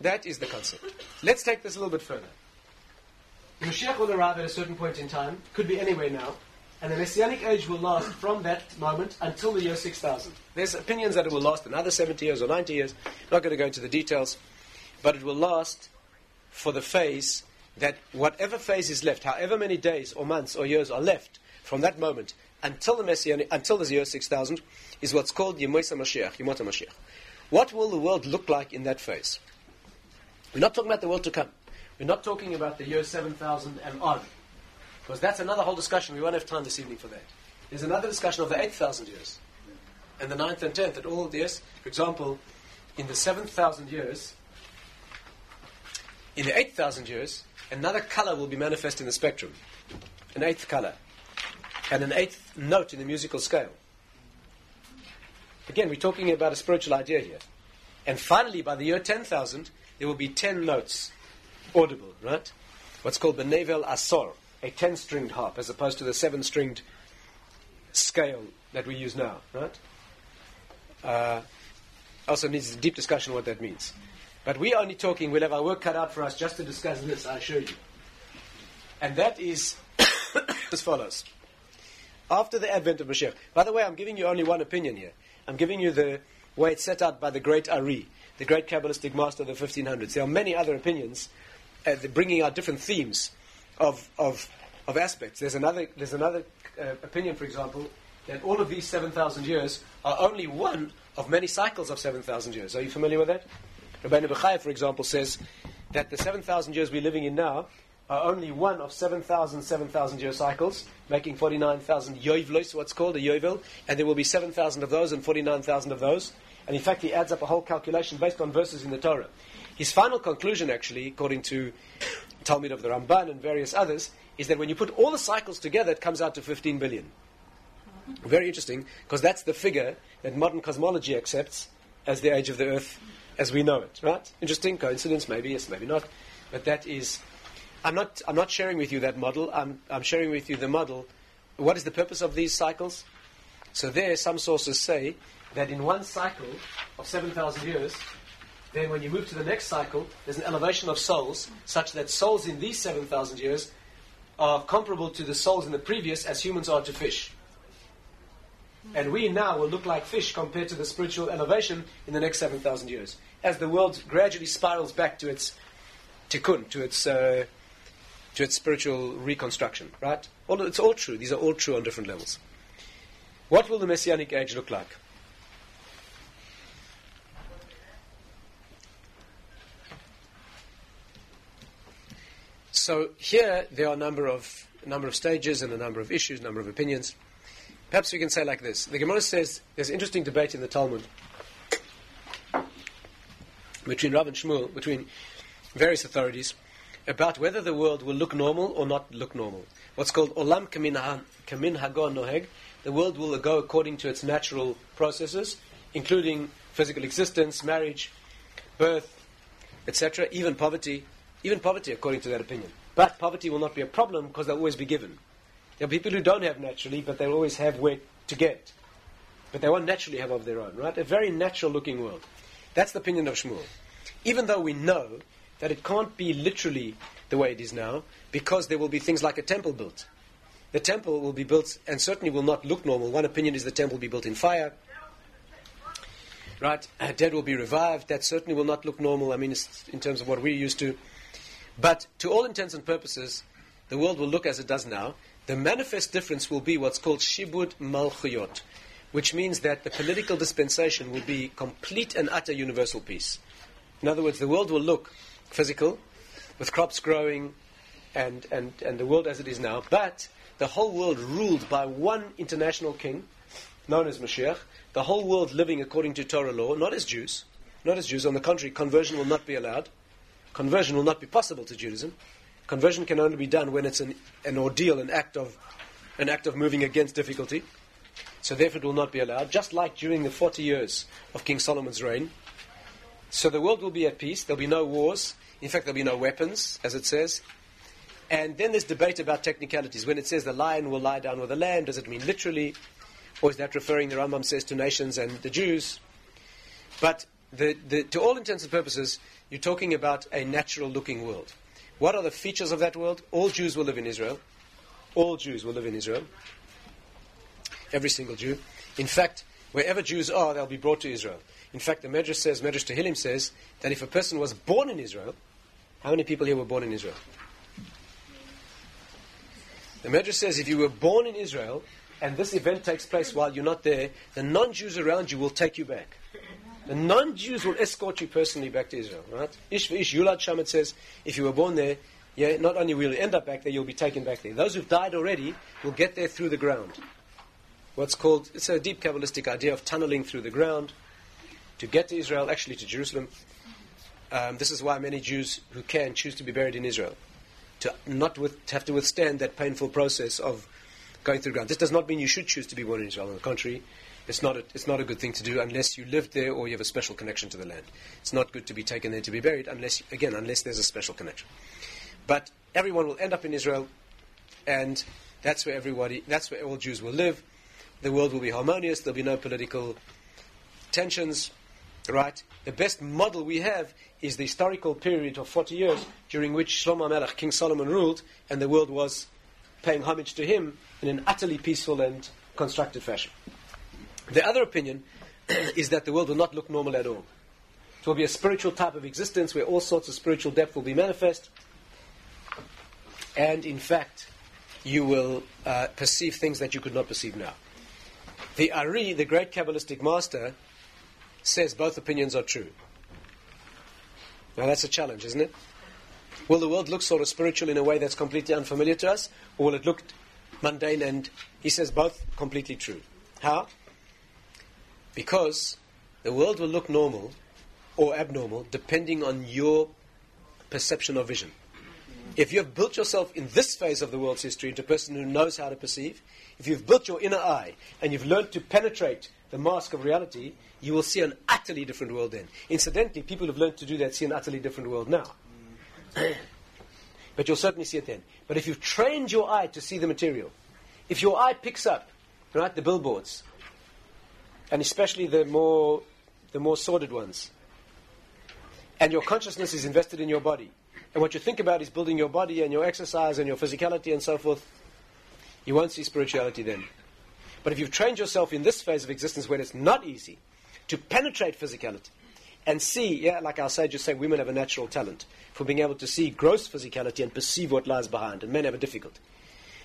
that is the concept. Let's take this a little bit further. Mashiach will arrive at a certain point in time, could be anywhere now, and the Messianic age will last from that moment until the year 6000. There's opinions that it will last another 70 years or 90 years. I'm not going to go into the details, but it will last for the phase that whatever phase is left, however many days or months or years are left from that moment until the Messianic, until the year 6000, is what's called Yemoisa Mashiach, Yemota Mashiach. What will the world look like in that phase? We're not talking about the world to come. We're not talking about the year 7000 and on. Because that's another whole discussion. We won't have time this evening for that. There's another discussion of the 8,000 years. And the 9th and 10th, at all years. For example, in the 7,000 years, in the 8,000 years, another color will be manifest in the spectrum. An eighth color. And an eighth note in the musical scale. Again, we're talking about a spiritual idea here. And finally, by the year 10,000, there will be 10 notes audible, right? What's called the Nevel Asor, a 10 stringed harp, as opposed to the 7 stringed scale that we use now, right? Uh, also needs a deep discussion what that means. But we're only talking, we'll have our work cut out for us just to discuss this, I assure you. And that is (coughs) as follows. After the advent of Mashiach, by the way, I'm giving you only one opinion here. I'm giving you the way it's set out by the great Ari. the great Kabbalistic master of the 1500s. There are many other opinions uh, bringing out different themes of, of, of aspects. There's another, there's another uh, opinion, for example, that all of these 7,000 years are only one of many cycles of 7,000 years. Are you familiar with that? Rabbeinu Bechaya, for example, says that the 7,000 years we're living in now are only one of 7,000 7,000 year cycles, making 49,000 yovlos, what's called a yovel, and there will be 7,000 of those and 49,000 of those. And in fact, he adds up a whole calculation based on verses in the Torah. His final conclusion, actually, according to Talmud of the Ramban and various others, is that when you put all the cycles together, it comes out to 15 billion. Very interesting, because that's the figure that modern cosmology accepts as the age of the Earth as we know it. Right? Interesting coincidence, maybe yes, maybe not, but that is. I'm not. I'm not sharing with you that model. I'm. I'm sharing with you the model. What is the purpose of these cycles? So there, some sources say that in one cycle of 7,000 years, then when you move to the next cycle, there's an elevation of souls, such that souls in these 7,000 years are comparable to the souls in the previous as humans are to fish. And we now will look like fish compared to the spiritual elevation in the next 7,000 years. As the world gradually spirals back to its tikkun, to its, uh, to its spiritual reconstruction, right? It's all true. These are all true on different levels. What will the Messianic age look like? So here there are a number of a number of stages and a number of issues, a number of opinions. Perhaps we can say like this: the Gemara says there's interesting debate in the Talmud between Rav and Shmuel, between various authorities, about whether the world will look normal or not look normal. What's called olam kamin hagon noheg. The world will go according to its natural processes, including physical existence, marriage, birth, etc., even poverty, even poverty, according to that opinion. But poverty will not be a problem because they'll always be given. There are people who don't have naturally, but they'll always have where to get. But they won't naturally have of their own, right? A very natural looking world. That's the opinion of Shmuel. Even though we know that it can't be literally the way it is now, because there will be things like a temple built. The temple will be built and certainly will not look normal. One opinion is the temple will be built in fire. Right? Dead will be revived. That certainly will not look normal. I mean, in terms of what we're used to. But to all intents and purposes, the world will look as it does now. The manifest difference will be what's called shibud malchuyot, which means that the political dispensation will be complete and utter universal peace. In other words, the world will look physical, with crops growing, and, and, and the world as it is now, but the whole world ruled by one international king, known as Mashiach, the whole world living according to Torah law, not as Jews, not as Jews. On the contrary, conversion will not be allowed. Conversion will not be possible to Judaism. Conversion can only be done when it's an, an ordeal, an act of an act of moving against difficulty. So therefore it will not be allowed, just like during the 40 years of King Solomon's reign. So the world will be at peace, there'll be no wars, in fact there'll be no weapons, as it says. And then there's debate about technicalities. When it says the lion will lie down with the lamb, does it mean literally? Or is that referring, the Rambam says, to nations and the Jews? But the, the, to all intents and purposes, you're talking about a natural looking world. What are the features of that world? All Jews will live in Israel. All Jews will live in Israel. Every single Jew. In fact, wherever Jews are, they'll be brought to Israel. In fact, the Medrash says, Medrash Tehillim says, that if a person was born in Israel, how many people here were born in Israel? The Medrash says if you were born in Israel and this event takes place while you're not there, the non Jews around you will take you back. The non-Jews will escort you personally back to Israel, right? Ish ish yulad shamet says, if you were born there, yeah, not only will you end up back there, you'll be taken back there. Those who've died already will get there through the ground. What's called, it's a deep Kabbalistic idea of tunneling through the ground to get to Israel, actually to Jerusalem. Um, this is why many Jews who can choose to be buried in Israel, to not with, to have to withstand that painful process of going through the ground. This does not mean you should choose to be born in Israel. On the contrary, it's not, a, it's not a good thing to do unless you lived there or you have a special connection to the land. It's not good to be taken there to be buried unless, again, unless there's a special connection. But everyone will end up in Israel, and that's where everybody, that's where all Jews will live. The world will be harmonious. There'll be no political tensions, right? The best model we have is the historical period of 40 years during which Shlomo Melech, King Solomon, ruled, and the world was paying homage to him in an utterly peaceful and constructive fashion. The other opinion (clears throat) is that the world will not look normal at all. It will be a spiritual type of existence where all sorts of spiritual depth will be manifest. And in fact, you will uh, perceive things that you could not perceive now. The Ari, the great Kabbalistic master, says both opinions are true. Now that's a challenge, isn't it? Will the world look sort of spiritual in a way that's completely unfamiliar to us, or will it look mundane? And he says both completely true. How? Because the world will look normal or abnormal depending on your perception or vision. If you have built yourself in this phase of the world's history into a person who knows how to perceive, if you've built your inner eye and you've learned to penetrate the mask of reality, you will see an utterly different world then. Incidentally, people who've learned to do that see an utterly different world now. (clears throat) but you'll certainly see it then. But if you've trained your eye to see the material, if your eye picks up, right, the billboards, and especially the more, the more sordid ones, and your consciousness is invested in your body, and what you think about is building your body and your exercise and your physicality and so forth, you won't see spirituality then. But if you've trained yourself in this phase of existence where it's not easy to penetrate physicality and see, yeah, like our sages say, women have a natural talent for being able to see gross physicality and perceive what lies behind, and men have a difficulty.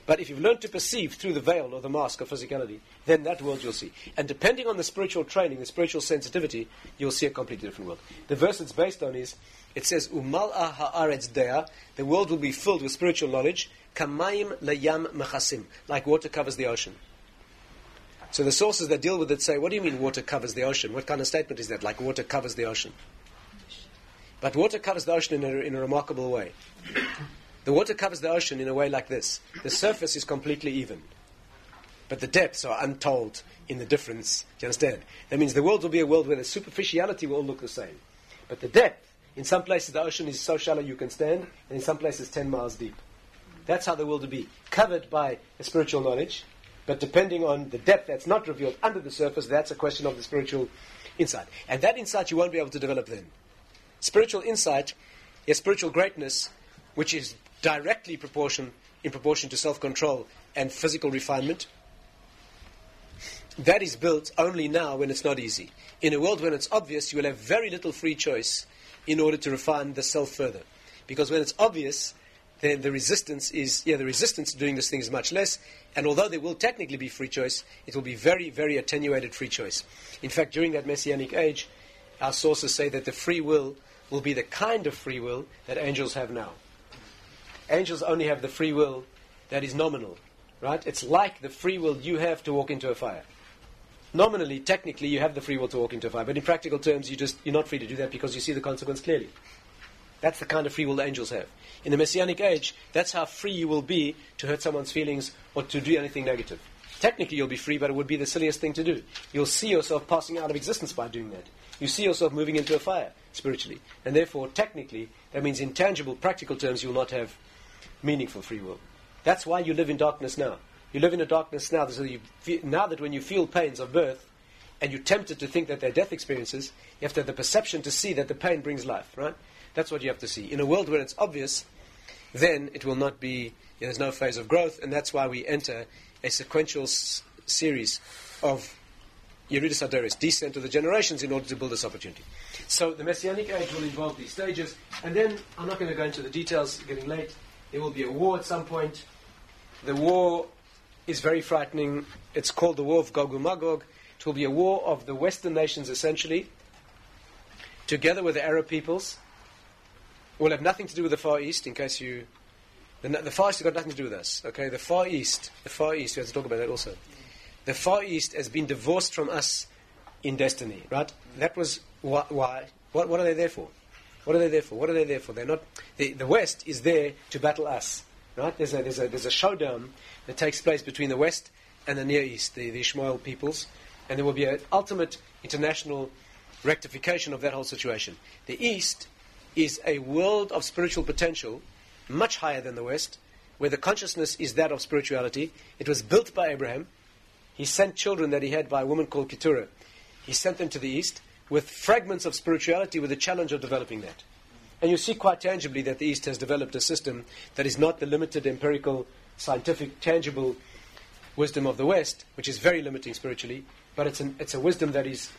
But if you've learned to perceive through the veil or the mask of physicality, then that world you'll see. And depending on the spiritual training, the spiritual sensitivity, you'll see a completely different world. The verse it's based on is, it says, Umal'a ha'aretz dea, the world will be filled with spiritual knowledge, kamayim layam mechasim, like water covers the ocean. So the sources that deal with it say, what do you mean water covers the ocean? What kind of statement is that? Like water covers the ocean. But water covers the ocean in a, in a remarkable way. The water covers the ocean in a way like this. The surface is completely even. But the depths are untold in the difference. Do you understand? That means the world will be a world where the superficiality will all look the same. But the depth, in some places the ocean is so shallow you can stand, and in some places 10 miles deep. That's how the world will be. Covered by a spiritual knowledge, but depending on the depth that's not revealed under the surface, that's a question of the spiritual insight. And that insight you won't be able to develop then. Spiritual insight is spiritual greatness, which is directly proportion, in proportion to self control and physical refinement. That is built only now when it's not easy. In a world when it's obvious, you will have very little free choice in order to refine the self further. Because when it's obvious, then the resistance is, yeah, the resistance to doing this thing is much less. And although there will technically be free choice, it will be very, very attenuated free choice. In fact, during that messianic age, our sources say that the free will will be the kind of free will that angels have now. Angels only have the free will that is nominal, right? It's like the free will you have to walk into a fire. Nominally, technically, you have the free will to walk into a fire, but in practical terms, you just you're not free to do that because you see the consequence clearly. That's the kind of free will the angels have. In the Messianic age, that's how free you will be to hurt someone's feelings or to do anything negative. Technically, you'll be free, but it would be the silliest thing to do. You'll see yourself passing out of existence by doing that. You see yourself moving into a fire spiritually. And therefore, technically, that means in tangible, practical terms, you will not have meaningful free will. That's why you live in darkness now. You live in a darkness now, so you feel, now that when you feel pains of birth, and you're tempted to think that they're death experiences, you have to have the perception to see that the pain brings life, right? That's what you have to see. In a world where it's obvious, then it will not be, there's no phase of growth, and that's why we enter a sequential s- series of Yeridus Adoris, descent of the generations in order to build this opportunity. So the Messianic age will involve these stages, and then I'm not going to go into the details, getting late. There will be a war at some point. The war is very frightening. It's called the War of Gog and Magog. It will be a war of the Western nations, essentially, together with the Arab peoples. It will have nothing to do with the Far East, in case you. The, the Far East has got nothing to do with us. Okay, the Far East, the Far East. We have to talk about that also. The Far East has been divorced from us in destiny, right? That was wh- why. What, what are they there for? What are they there for? What are they there for? They're not. The, the West is there to battle us, right? There's a, there's a, there's a showdown that takes place between the West and the Near East, the, the Ishmael peoples, and there will be an ultimate international rectification of that whole situation. The East is a world of spiritual potential, much higher than the West, where the consciousness is that of spirituality. It was built by Abraham. He sent children that he had by a woman called Keturah. He sent them to the East with fragments of spirituality with the challenge of developing that. And you see quite tangibly that the East has developed a system that is not the limited empirical, scientific, tangible wisdom of the West, which is very limiting spiritually, but it's, an, it's a wisdom that is,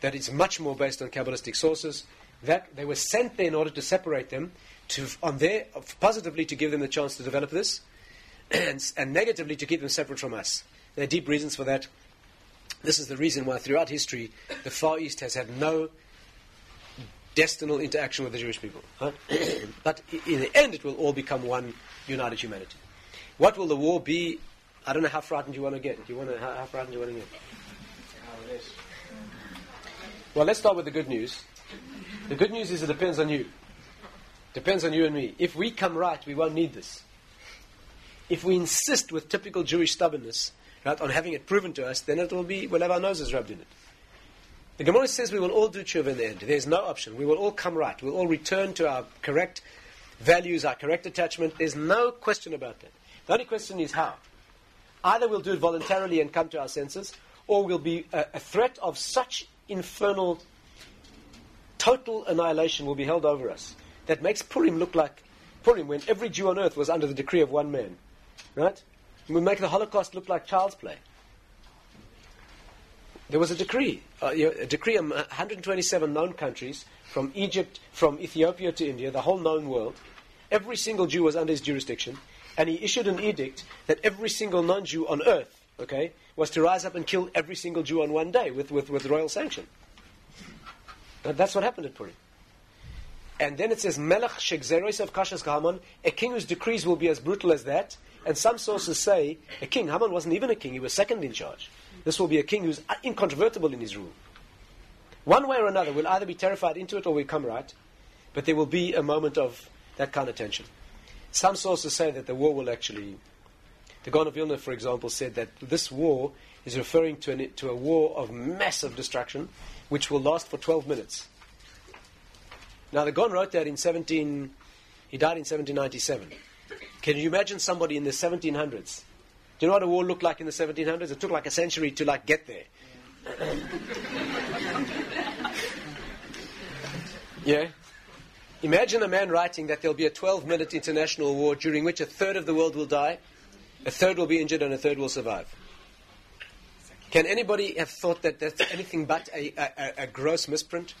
that is much more based on Kabbalistic sources, that they were sent there in order to separate them, to on their positively to give them the chance to develop this, (clears throat) and, and negatively to keep them separate from us. There are deep reasons for that. This is the reason why throughout history the Far East has had no destinal interaction with the Jewish people. (clears throat) But in the end, it will all become one united humanity. What will the war be? I don't know how frightened you want to get. Do you want to, how, how frightened you want to get? Well, let's start with the good news. The good news is it depends on you. Depends on you and me. If we come right, we won't need this. If we insist with typical Jewish stubbornness right, on having it proven to us, then it will be, we'll have our noses rubbed in it. The Gemara says we will all do tshuva in the end. There's no option. We will all come right. We'll all return to our correct values, our correct attachment. There's no question about that. The only question is how. Either we'll do it voluntarily and come to our senses, or we'll be a, a threat of such infernal, total annihilation will be held over us that makes Purim look like Purim when every Jew on earth was under the decree of one man. Right? We make the Holocaust look like child's play. There was a decree, uh, a decree on 127 known countries, from Egypt, from Ethiopia to India, the whole known world. Every single Jew was under his jurisdiction, and he issued an edict that every single non-Jew on earth, okay, was to rise up and kill every single Jew on one day with, with, with royal sanction. That's what happened at Purim. And then it says, Melech shegzerois of Kashas Haman, a king whose decrees will be as brutal as that. And some sources say a king, Haman wasn't even a king, he was second in charge. This will be a king who's incontrovertible in his rule. One way or another, we'll either be terrified into it or we come right, but there will be a moment of that kind of tension. Some sources say that the war will actually. The Gaon of Vilna, for example, said that this war is referring to, an, to a war of massive destruction, which will last for 12 minutes. Now, the Gaon wrote that in 17. He died in 1797. Can you imagine somebody in the 1700s? Do you know what a war looked like in the 1700s? It took like a century to like get there. (laughs) yeah. Imagine a man writing that there'll be a 12-minute international war during which a third of the world will die, a third will be injured, and a third will survive. Can anybody have thought that that's anything but a, a, a gross misprint?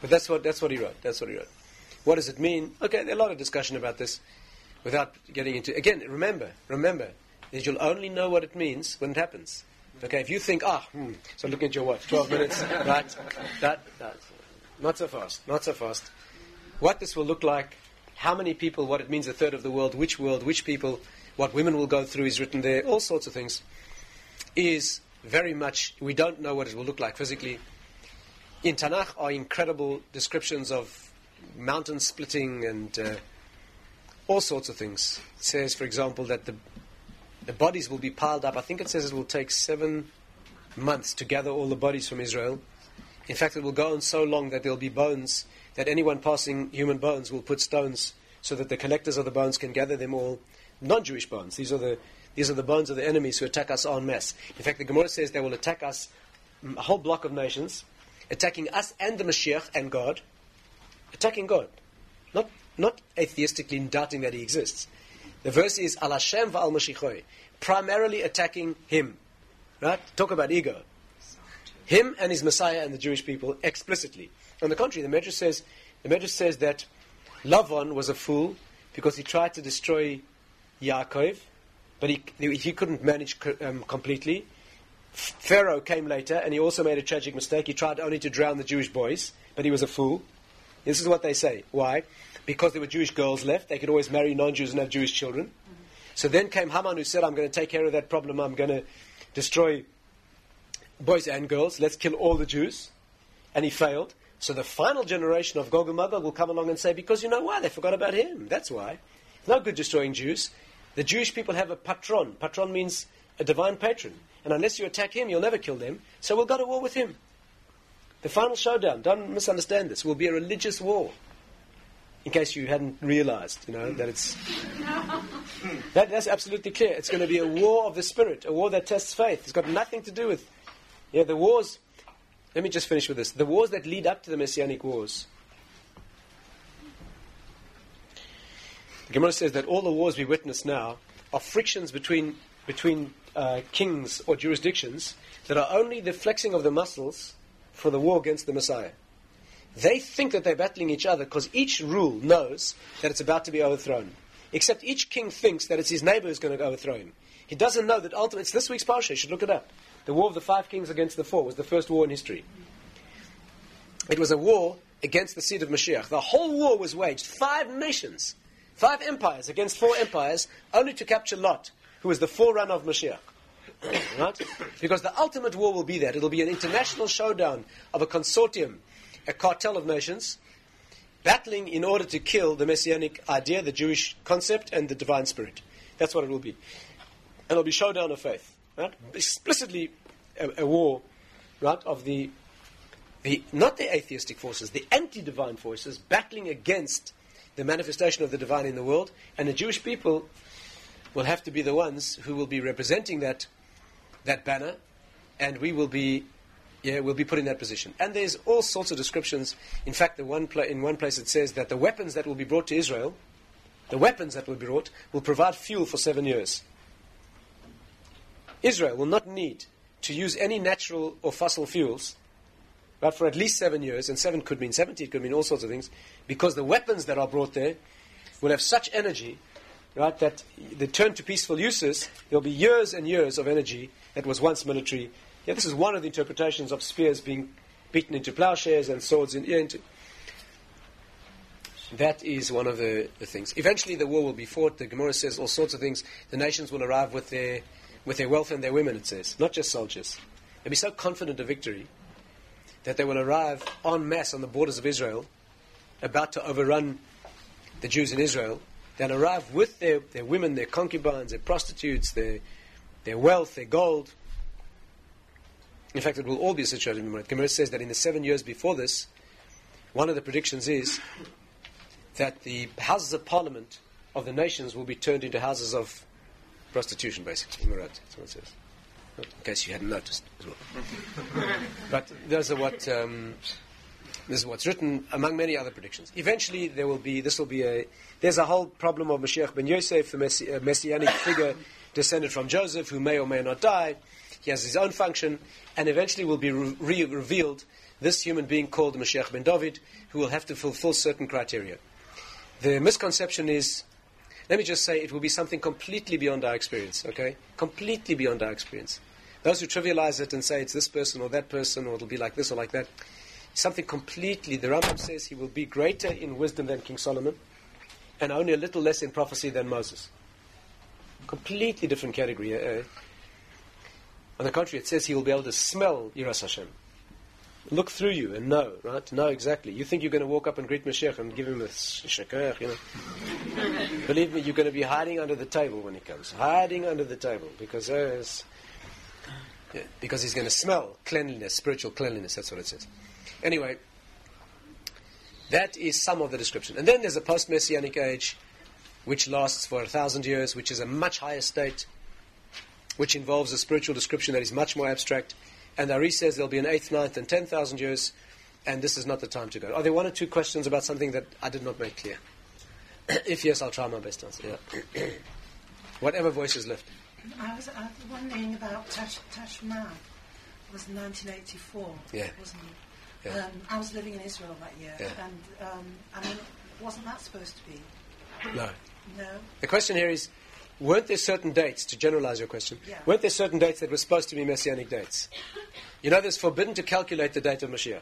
But that's what that's what he wrote. That's what he wrote. What does it mean? Okay, there's a lot of discussion about this without getting into again remember remember that you'll only know what it means when it happens. Okay if you think ah hmm, so look at your watch 12 minutes. (laughs) Right that, that not so fast not so fast. What this will look like how many people what it means a third of the world which world which people what women will go through is written there all sorts of things is very much we don't know what it will look like physically. In Tanakh are incredible descriptions of mountain splitting and uh, all sorts of things. It says, for example, that the, the bodies will be piled up. I think it says it will take seven months to gather all the bodies from Israel. In fact, it will go on so long that there will be bones, that anyone passing human bones will put stones so that the collectors of the bones can gather them all. Non Jewish bones. These are, the, these are the bones of the enemies who attack us en masse. In fact, the Gemara says they will attack us, a whole block of nations, attacking us and the Mashiach and God, attacking God. Not not atheistically doubting that he exists. The verse is Al Hashem va'al Mashiachoi, primarily attacking him. Right? Talk about ego. Him and his Messiah and the Jewish people explicitly. On the contrary, the Medrash says the Medrash says that Lavan was a fool because he tried to destroy Yaakov, but he, he couldn't manage um, completely. Pharaoh came later, and he also made a tragic mistake. He tried only to drown the Jewish boys, but he was a fool. This is what they say. Why? because there were Jewish girls left, they could always marry non-Jews and have Jewish children. So then came Haman who said, I'm going to take care of that problem, I'm going to destroy boys and girls, let's kill all the Jews. And he failed. So the final generation of Gog and Magog will come along and say, because you know why? They forgot about him. That's why. It's no good destroying Jews. The Jewish people have a patron. Patron means a divine patron. And unless you attack him, you'll never kill them. So we'll go to war with him. The final showdown, don't misunderstand this, will be a religious war in case you hadn't realized, you know, that it's. (laughs) that, that's absolutely clear. It's going to be a war of the spirit, a war that tests faith. It's got nothing to do with. Yeah, the wars. Let me just finish with this. The wars that lead up to the Messianic wars. The Gemara says that all the wars we witness now are frictions between, between uh, kings or jurisdictions that are only the flexing of the muscles for the war against the Messiah. They think that they're battling each other because each rule knows that it's about to be overthrown. Except each king thinks that it's his neighbor who's going to overthrow him. He doesn't know that ultimately, it's this week's Parsha, you should look it up. The War of the Five Kings against the Four was the first war in history. It was a war against the seed of Mashiach. The whole war was waged, five nations, five empires against four empires, only to capture Lot, who was the forerunner of Mashiach. (coughs) right? Because the ultimate war will be that. It'll be an international showdown of a consortium, a cartel of nations, battling in order to kill the messianic idea, the Jewish concept, and the divine spirit. That's what it will be. And it'll be showdown of faith. Right? Explicitly a, a war, right, of the the, not the atheistic forces, the anti divine forces battling against the manifestation of the divine in the world, and the Jewish people will have to be the ones who will be representing that, that banner, and we will be. Yeah, we'll be put in that position. And there's all sorts of descriptions. In fact, the one pla- in one place it says that the weapons that will be brought to Israel, the weapons that will be brought, will provide fuel for seven years. Israel will not need to use any natural or fossil fuels but for at least seven years, and seven could mean 70, it could mean all sorts of things, because the weapons that are brought there will have such energy, right, that they turn to peaceful uses, there'll be years and years of energy that was once military. Yeah, this is one of the interpretations of spears being beaten into plowshares and swords in, yeah, into. That is one of the, the things. Eventually, the war will be fought. The Gemara says all sorts of things. The nations will arrive with their, with their wealth and their women, it says, not just soldiers. They'll be so confident of victory that they will arrive en masse on the borders of Israel, about to overrun the Jews in Israel. They'll arrive with their, their women, their concubines, their prostitutes, their, their wealth, their gold. In fact, it will all be a situation. Gemara says that in the seven years before this, one of the predictions is that the houses of parliament of the nations will be turned into houses of prostitution, basically. That's what it says in case you hadn't noticed as well. (laughs) but those are what um, this is what's written among many other predictions. Eventually, there will be this will be a there's a whole problem of Mashiach ben Yosef, the messi- uh, messianic figure descended from Joseph, who may or may not die. He has his own function, and eventually will be re- revealed this human being called Mashiach ben David, who will have to fulfill certain criteria. The misconception is let me just say it will be something completely beyond our experience, okay? Completely beyond our experience. Those who trivialize it and say it's this person or that person or it'll be like this or like that, something completely, the Rambam says he will be greater in wisdom than King Solomon and only a little less in prophecy than Moses. Completely different category. Uh, on the contrary, it says he will be able to smell Yiras Hashem. Look through you and know, right? Know exactly. You think you're going to walk up and greet Mashiach and give him a shakar, you know. (laughs) Believe me, you're going to be hiding under the table when he comes. Hiding under the table because there's yeah, because he's going to smell cleanliness, spiritual cleanliness. That's what it says. Anyway, that is some of the description. And then there's a post messianic age, which lasts for a thousand years, which is a much higher state, which involves a spiritual description that is much more abstract. And Ari says there'll be an eighth, ninth, and ten thousand years, and this is not the time to go. Are there one or two questions about something that I did not make clear? (clears throat) if yes, I'll try my best to answer. Yeah. (clears throat) Whatever voice is left. I was, I was wondering about Tash, Tashma. It was 1984, yeah. wasn't it? Yeah. Um, I was living in Israel that year, yeah. and um, I mean, wasn't that supposed to be? No. No. The question here is, weren't there certain dates, to generalize your question, yeah. weren't there certain dates that were supposed to be messianic dates? You know, it's forbidden to calculate the date of Mashiach.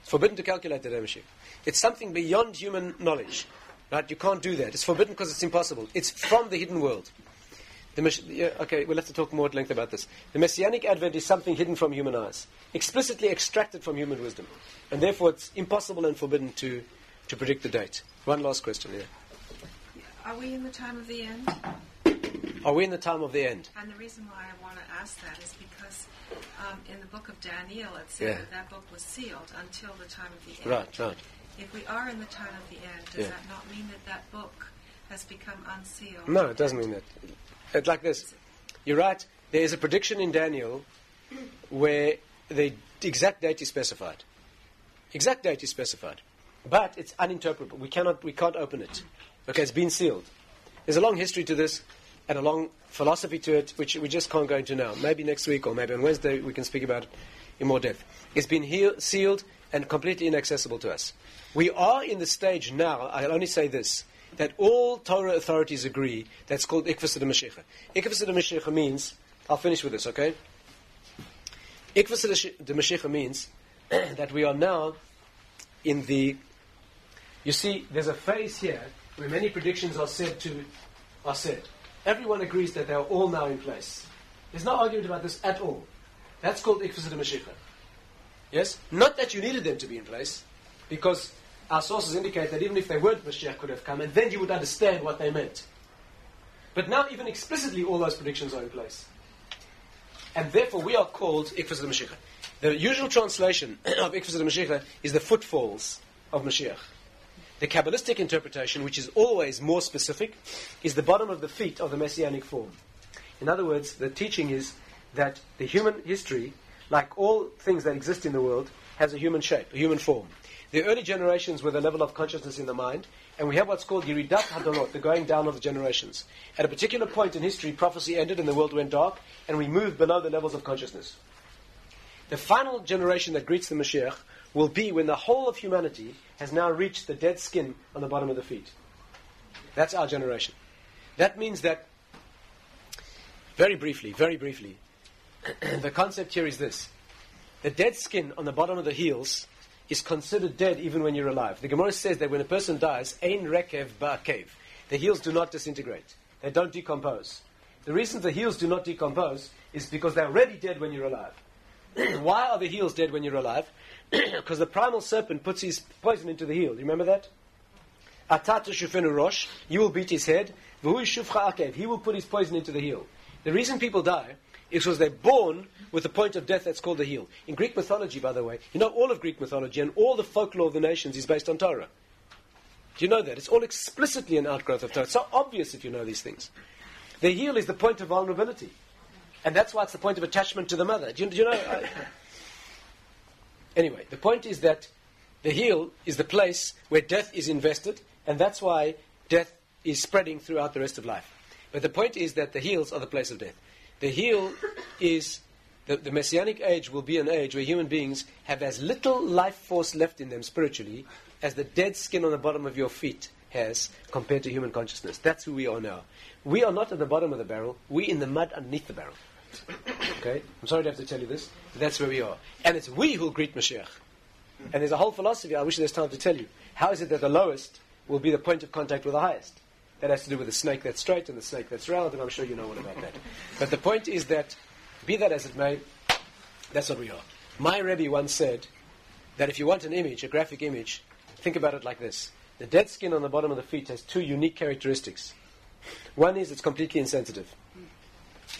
It's forbidden to calculate the date of Mashiach. It's something beyond human knowledge. Right? You can't do that. It's forbidden because it's impossible. It's from the hidden world. The, yeah, okay, we'll have to talk more at length about this. The messianic advent is something hidden from human eyes, explicitly extracted from human wisdom, and therefore it's impossible and forbidden to, to predict the date. One last question, yeah. Are we in the time of the end? Are we in the time of the end? And the reason why I want to ask that is because um, in the book of Daniel it said Yeah. that that book was sealed until the time of the end. Right, right. If we are in the time of the end, does Yeah. that not mean that that book has become unsealed? No, it doesn't mean that. It's like this. You're right. There is a prediction in Daniel where the exact date is specified. Exact date is specified, but it's uninterpretable. We cannot, we can't open it. Okay, it's been sealed. There's a long history to this and a long philosophy to it, which we just can't go into now. Maybe next week or maybe on Wednesday we can speak about it in more depth. It's been heal, sealed and completely inaccessible to us. We are in the stage now, I'll only say this, that all Torah authorities agree that's called Ikvas Mashiach. Ikvas Mashiach means, I'll finish with this, okay? Ikvas Mashiach means (clears throat) that we are now in the, you see, there's a phase here where many predictions are said to, are said. Everyone agrees that they are all now in place. There's no argument about this at all. That's called Ikvas Mashiach. Yes? Not that you needed them to be in place, because our sources indicate that even if they weren't, Mashiach could have come, and then you would understand what they meant. But now, even explicitly, all those predictions are in place. And therefore, we are called Ikvas Mashiach. The usual translation (clears throat) of Ikvas Mashiach is the footfalls of Mashiach. The Kabbalistic interpretation, which is always more specific, is the bottom of the feet of the Messianic form. In other words, the teaching is that the human history, like all things that exist in the world, has a human shape, a human form. The early generations were the level of consciousness in the mind, and we have what's called Yiridat Hadorot, the going down of the generations. At a particular point in history, prophecy ended and the world went dark, and we moved below the levels of consciousness. The final generation that greets the Mashiach will be when the whole of humanity has now reached the dead skin on the bottom of the feet. That's our generation. That means that, very briefly, very briefly, (clears throat) the concept here is this. The dead skin on the bottom of the heels is considered dead even when you're alive. The Gemara says that when a person dies, ein rekev ba'akev. The heels do not disintegrate. They don't decompose. The reason the heels do not decompose is because they're already dead when you're alive. (clears throat) Why are the heels dead when you're alive? (clears throat) Because the primal serpent puts his poison into the heel. Do you remember that? Atata shufenu rosh, you will beat his head. He will put his poison into the heel. The reason people die is because they're born with a point of death that's called the heel. In Greek mythology, by the way, you know all of Greek mythology and all the folklore of the nations is based on Torah. Do you know that? It's all explicitly an outgrowth of Torah. It's so obvious if you know these things. The heel is the point of vulnerability. And that's why it's the point of attachment to the mother. Do you, do you know? I, (laughs) anyway, the point is that the heel is the place where death is invested, and that's why death is spreading throughout the rest of life. But the point is that the heels are the place of death. The heel (coughs) is the, the messianic age will be an age where human beings have as little life force left in them spiritually as the dead skin on the bottom of your feet has compared to human consciousness. That's who we are now. We are not at the bottom of the barrel, we're in the mud underneath the barrel. Okay? I'm sorry to have to tell you this, but that's where we are. And it's we who'll greet Mashiach. And there's a whole philosophy, I wish there's time to tell you. How is it that the lowest will be the point of contact with the highest? That has to do with the snake that's straight and the snake that's round, and I'm sure you know all about that. But the point is that, be that as it may, that's what we are. My Rebbe once said that if you want an image, a graphic image, think about it like this. The dead skin on the bottom of the feet has two unique characteristics. One is it's completely insensitive.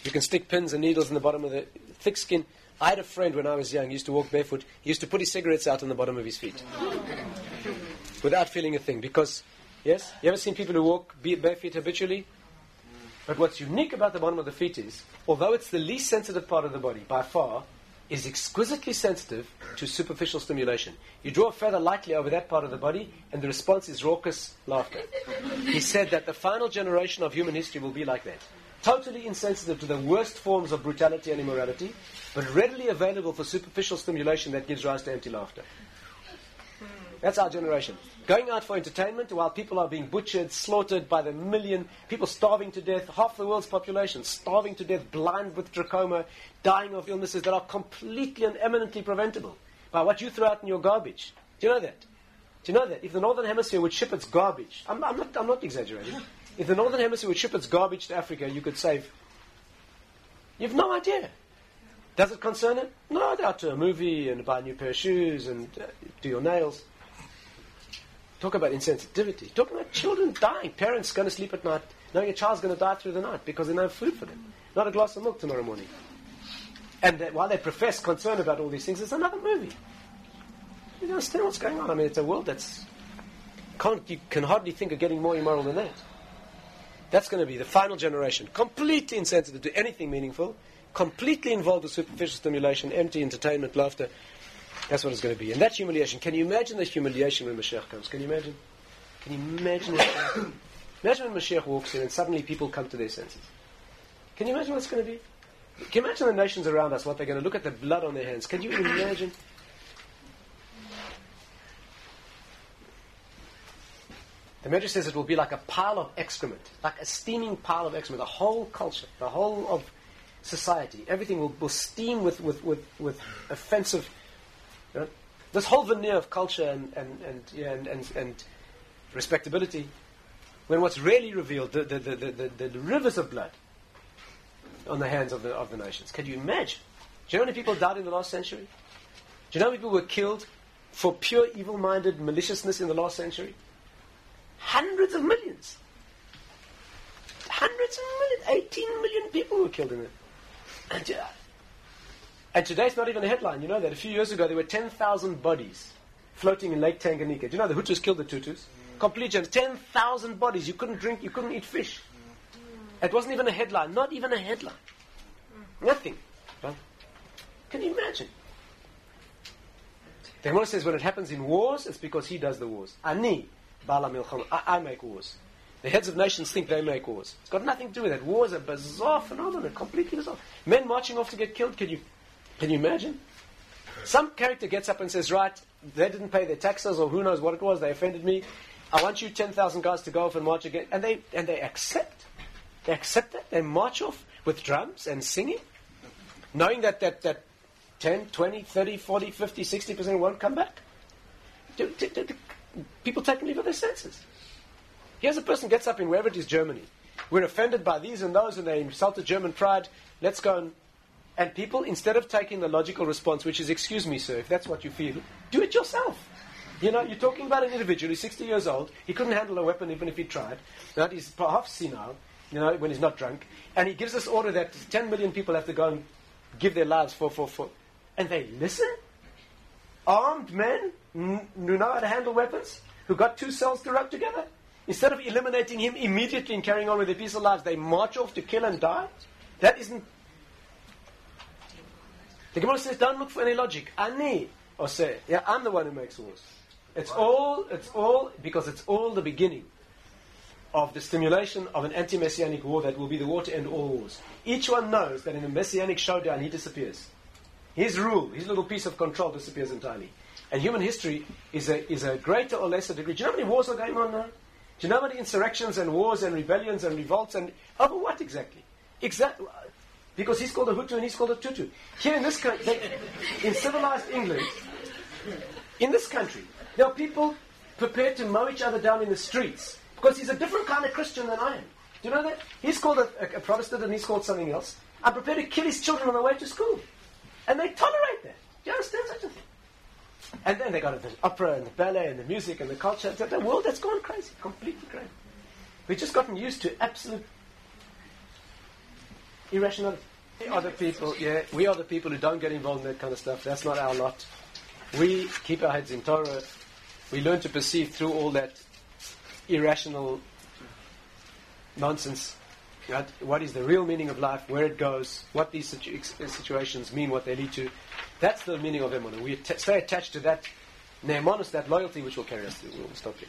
You can stick pins and needles in the bottom of the thick skin. I had a friend when I was young, he used to walk barefoot. He used to put his cigarettes out on the bottom of his feet (laughs) without feeling a thing because Yes? You ever seen people who walk barefoot habitually? But what's unique about the bottom of the feet is, although it's the least sensitive part of the body by far, is exquisitely sensitive to superficial stimulation. You draw a feather lightly over that part of the body, and the response is raucous laughter. He said that the final generation of human history will be like that. Totally insensitive to the worst forms of brutality and immorality, but readily available for superficial stimulation that gives rise to empty laughter. That's our generation. Going out for entertainment while people are being butchered, slaughtered by the million, people starving to death, half the world's population starving to death, blind with trachoma, dying of illnesses that are completely and eminently preventable by what you throw out in your garbage. Do you know that? Do you know that? If the Northern Hemisphere would ship its garbage, I'm, I'm, not, I'm not exaggerating. If the Northern Hemisphere would ship its garbage to Africa, you could save. You have no idea. Does it concern it? No, out to a movie and buy a new pair of shoes and uh, do your nails. Talk about insensitivity. Talk about children dying. Parents going to sleep at night knowing a child's going to die through the night because they don't have food for them. Not a glass of milk tomorrow morning. And that while they profess concern about all these things, it's another movie. You understand what's going on? I mean, it's a world that's can't, you can hardly think of getting more immoral than that. That's going to be the final generation, completely insensitive to anything meaningful, completely involved with superficial stimulation, empty entertainment, laughter, that's what it's going to be. And that humiliation, can you imagine the humiliation when Mashiach comes? Can you imagine? Can you imagine imagine when Mashiach walks in and suddenly people come to their senses. Can you imagine what it's going to be? Can you imagine the nations around us, what they're going to look at the blood on their hands? Can you imagine? The Medrash says it will be like a pile of excrement, like a steaming pile of excrement. The whole culture, the whole of society, everything will, will steam with, with, with, with offensive. You know, this whole veneer of culture and, and, and, yeah, and, and, and respectability, when what's really revealed, the, the, the, the, the, rivers of blood on the hands of the, of the nations. Can you imagine? Do you know how many people died in the last century? Do you know how many people were killed for pure evil minded maliciousness in the last century? Hundreds of millions. Hundreds of millions. 18 million people were killed in it. And, uh, and today it's not even a headline. You know that a few years ago there were 10,000 bodies floating in Lake Tanganyika. Do you know the Hutus killed the Tutsis? Complete gems. 10,000 bodies. You couldn't drink, you couldn't eat fish. It wasn't even a headline. Not even a headline. Nothing. Right? Can you imagine? The Gemara says when it happens in wars, it's because he does the wars. Ani, Bala Milchama. I, make wars. The heads of nations think they make wars. It's got nothing to do with that. War is a bizarre phenomenon, completely bizarre. Men marching off to get killed, can you, can you imagine? Some character gets up and says, right, they didn't pay their taxes or who knows what it was, they offended me. I want you 10,000 guys to go off and march again. And they, and they accept. They accept that. They march off with drums and singing, knowing that, that, that 10, 20, 30, 40, 50, 60% won't come back. Do- do- do- People take leave of their senses. Here's a person gets up in wherever it is, Germany. We're offended by these and those, and they insulted German pride. Let's go and. And people, instead of taking the logical response, which is, excuse me, sir, if that's what you feel, do it yourself. You know, you're talking about an individual who's 60 years old. He couldn't handle a weapon even if he tried. Now, he's half senile, you know, when he's not drunk. And he gives this order that 10 million people have to go and give their lives for, for, for. And they listen? Armed men n- who know how to handle weapons, who got two cells to rub together. Instead of eliminating him immediately and carrying on with their peaceful lives, they march off to kill and die. That isn't. The Gemara says, don't look for any logic. Ani, or say, yeah, I'm the one who makes wars. It's all, it's all, because it's all the beginning of the stimulation of an anti-messianic war that will be the war to end all wars. Each one knows that in a messianic showdown he disappears. His rule, his little piece of control disappears entirely. And human history is a, is a greater or lesser degree. Do you know how many wars are going on now? Do you know how many insurrections and wars and rebellions and revolts and oh, over what exactly? Exactly. Because he's called a Hutu and he's called a Tutsi. Here in this country, in civilized England, in this country, there are people prepared to mow each other down in the streets because he's a different kind of Christian than I am. Do you know that? He's called a, a, a Protestant and he's called something else. I'm prepared to kill his children on the way to school. And they tolerate that. Do you understand such a thing? And then they got the opera and the ballet and the music and the culture. The, the world has gone crazy, completely crazy. We've just gotten used to absolute irrationality. The people, yeah, we are the people who don't get involved in that kind of stuff. That's not our lot. We keep our heads in Torah. We learn to perceive through all that irrational nonsense right? what is the real meaning of life, where it goes, what these situ- situations mean, what they lead to. That's the meaning of Emunah. We stay attached to that ne'emanus, that loyalty, which will carry us through. We'll stop here.